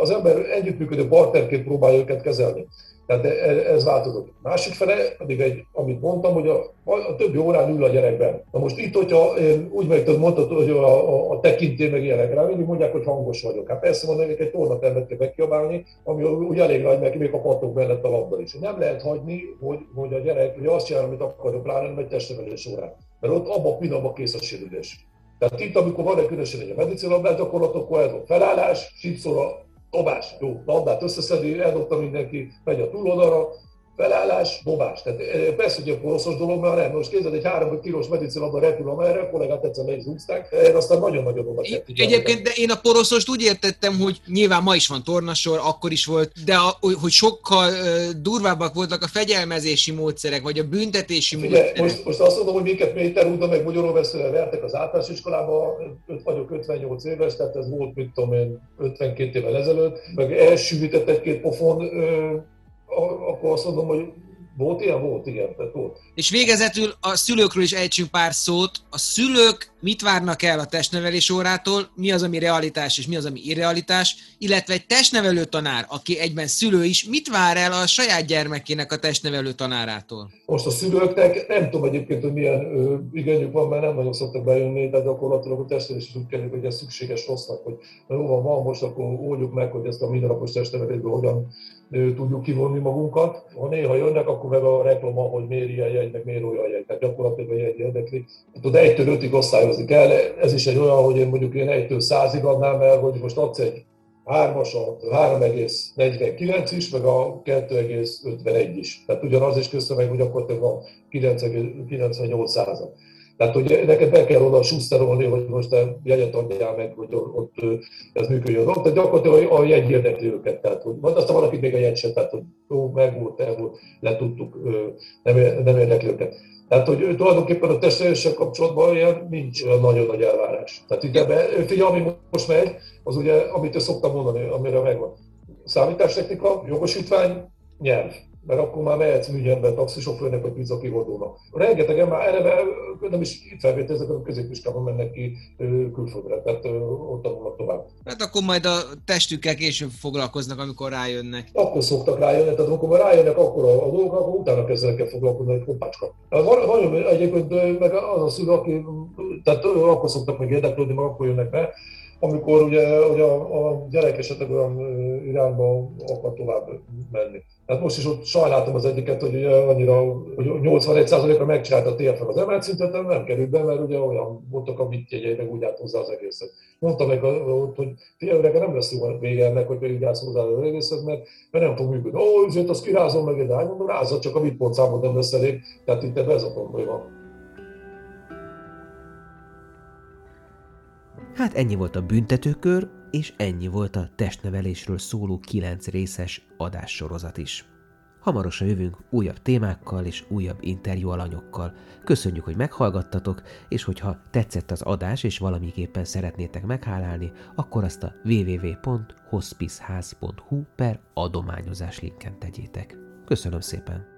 az ember együttműködő partnerként próbálja őket kezelni. Tehát e, ez változott. Másik fele pedig egy, amit mondtam, hogy a, a többi órán ül a gyerekben. Na most itt, hogyha én úgy meg tudod, mondtad, hogy a, a, a tekintély meg ilyenek rá, mindig mondják, hogy hangos vagyok. Hát persze mondom, hogy egy tornatermet kell megkiabálni, ami úgy elég nagy neki, még a patok mellett a labda is. Nem lehet hagyni, hogy, hogy a gyerek hogy azt csinál, amit akarok rá, nem egy testnevelés órán. Mert ott abban a pillanatban kész a sérülés. Tehát itt, amikor van egy különösen egy medicinlabdás gyakorlat, akkor ez a felállás, sípszóra, dobás, jó, labdát összeszedi, eldobta mindenki, megy a túloldalra, felállás, dobás. Tehát eh, persze, hogy a poroszos dolog, mert nem. Most képzeld, egy három kilós medicinabban repül amerre, a kollégát egyszer meg zúzták, én aztán nagyon-nagyon oda Egyébként, de én a poroszost úgy értettem, hogy nyilván ma is van tornasor, akkor is volt, de a, hogy sokkal durvábbak voltak a fegyelmezési módszerek, vagy a büntetési Ugye, módszerek. Most, most azt mondom, hogy minket Péter Uda meg Magyaróveszőre vertek az általános iskolába, 5 vagyok 58 éves, tehát ez volt, mit tudom én, 52 évvel ezelőtt, meg elsűvített egy-két pofon, akkor azt mondom, hogy volt ilyen? Volt, igen, tehát volt. És végezetül a szülőkről is ejtsünk pár szót. A szülők mit várnak el a testnevelés órától, mi az, ami realitás és mi az, ami irrealitás, illetve egy testnevelő tanár, aki egyben szülő is, mit vár el a saját gyermekének a testnevelő tanárától? Most a szülőknek nem tudom egyébként, hogy milyen igényük van, mert nem nagyon szoktak bejönni, de gyakorlatilag a testnevelés is úgy kell, hogy ez szükséges rossznak, hogy jó van, van most, akkor oldjuk meg, hogy ezt a mindennapos testnevelésből hogyan tudjuk kivonni magunkat. Ha néha jönnek, akkor meg a reklama, hogy miért ilyen jegy, meg miért olyan jegy. Tehát gyakorlatilag a jegy érdekli. Tehát egytől ötig osztályozni kell. Ez is egy olyan, hogy én mondjuk én egytől százig adnám el, hogy most adsz egy hármas a 3,49 is, meg a 2,51 is. Tehát ugyanaz is köszönöm, hogy gyakorlatilag a 98 század. Tehát, hogy neked be kell oda suszterolni, hogy most te jegyet adjál meg, hogy ott ez működjön. Tehát gyakorlatilag a jegy érdekli őket. Tehát, hogy, aztán valaki még a jegy sem, tehát hogy jó, meg volt, el volt, letudtuk, nem, nem érdekli őket. Tehát, hogy tulajdonképpen a testneveléssel kapcsolatban ilyen nincs nagyon nagy elvárás. Tehát itt ebbe, figyelj, ami most megy, az ugye, amit szoktam mondani, amire megvan. Számítástechnika, jogosítvány, nyelv mert akkor már mehetsz műgyembe, taxisofőrnek vagy pizzakihordónak. Rengetegen már erre nem is itt felvételezek, a középiskában mennek ki külföldre, tehát ott tanulnak tovább. Hát akkor majd a testükkel később foglalkoznak, amikor rájönnek. Akkor szoktak rájönni, tehát amikor már rájönnek akkor a, a dolgok, akkor utána kezdenek el foglalkozni, hogy hoppácska. Van, van egyébként meg az a szülő, aki, tehát akkor szoktak meg érdeklődni, meg akkor jönnek be, amikor ugye, ugye a, a gyerek esetleg olyan irányba akar tovább menni. Tehát most is ott sajnáltam az egyiket, hogy ugye annyira, hogy 81%-ra megcsinálta a TFL az emelt szintet, de nem került be, mert ugye olyan voltak a mit meg úgy állt hozzá az egészet. Mondta meg ott, hogy figyelj, nem lesz jó vége ennek, hogy pedig állsz hozzá az egészet, mert, mert nem fog működni. Ó, azért azt kirázom meg egy mondom, rázza, csak a mit számot nem lesz elég, tehát itt ez a probléma. Hát ennyi volt a büntetőkör, és ennyi volt a testnevelésről szóló kilenc részes adássorozat is. Hamarosan jövünk újabb témákkal és újabb interjú alanyokkal. Köszönjük, hogy meghallgattatok, és hogyha tetszett az adás és valamiképpen szeretnétek meghálálni, akkor azt a www.hospiceház.hu per adományozás linken tegyétek. Köszönöm szépen!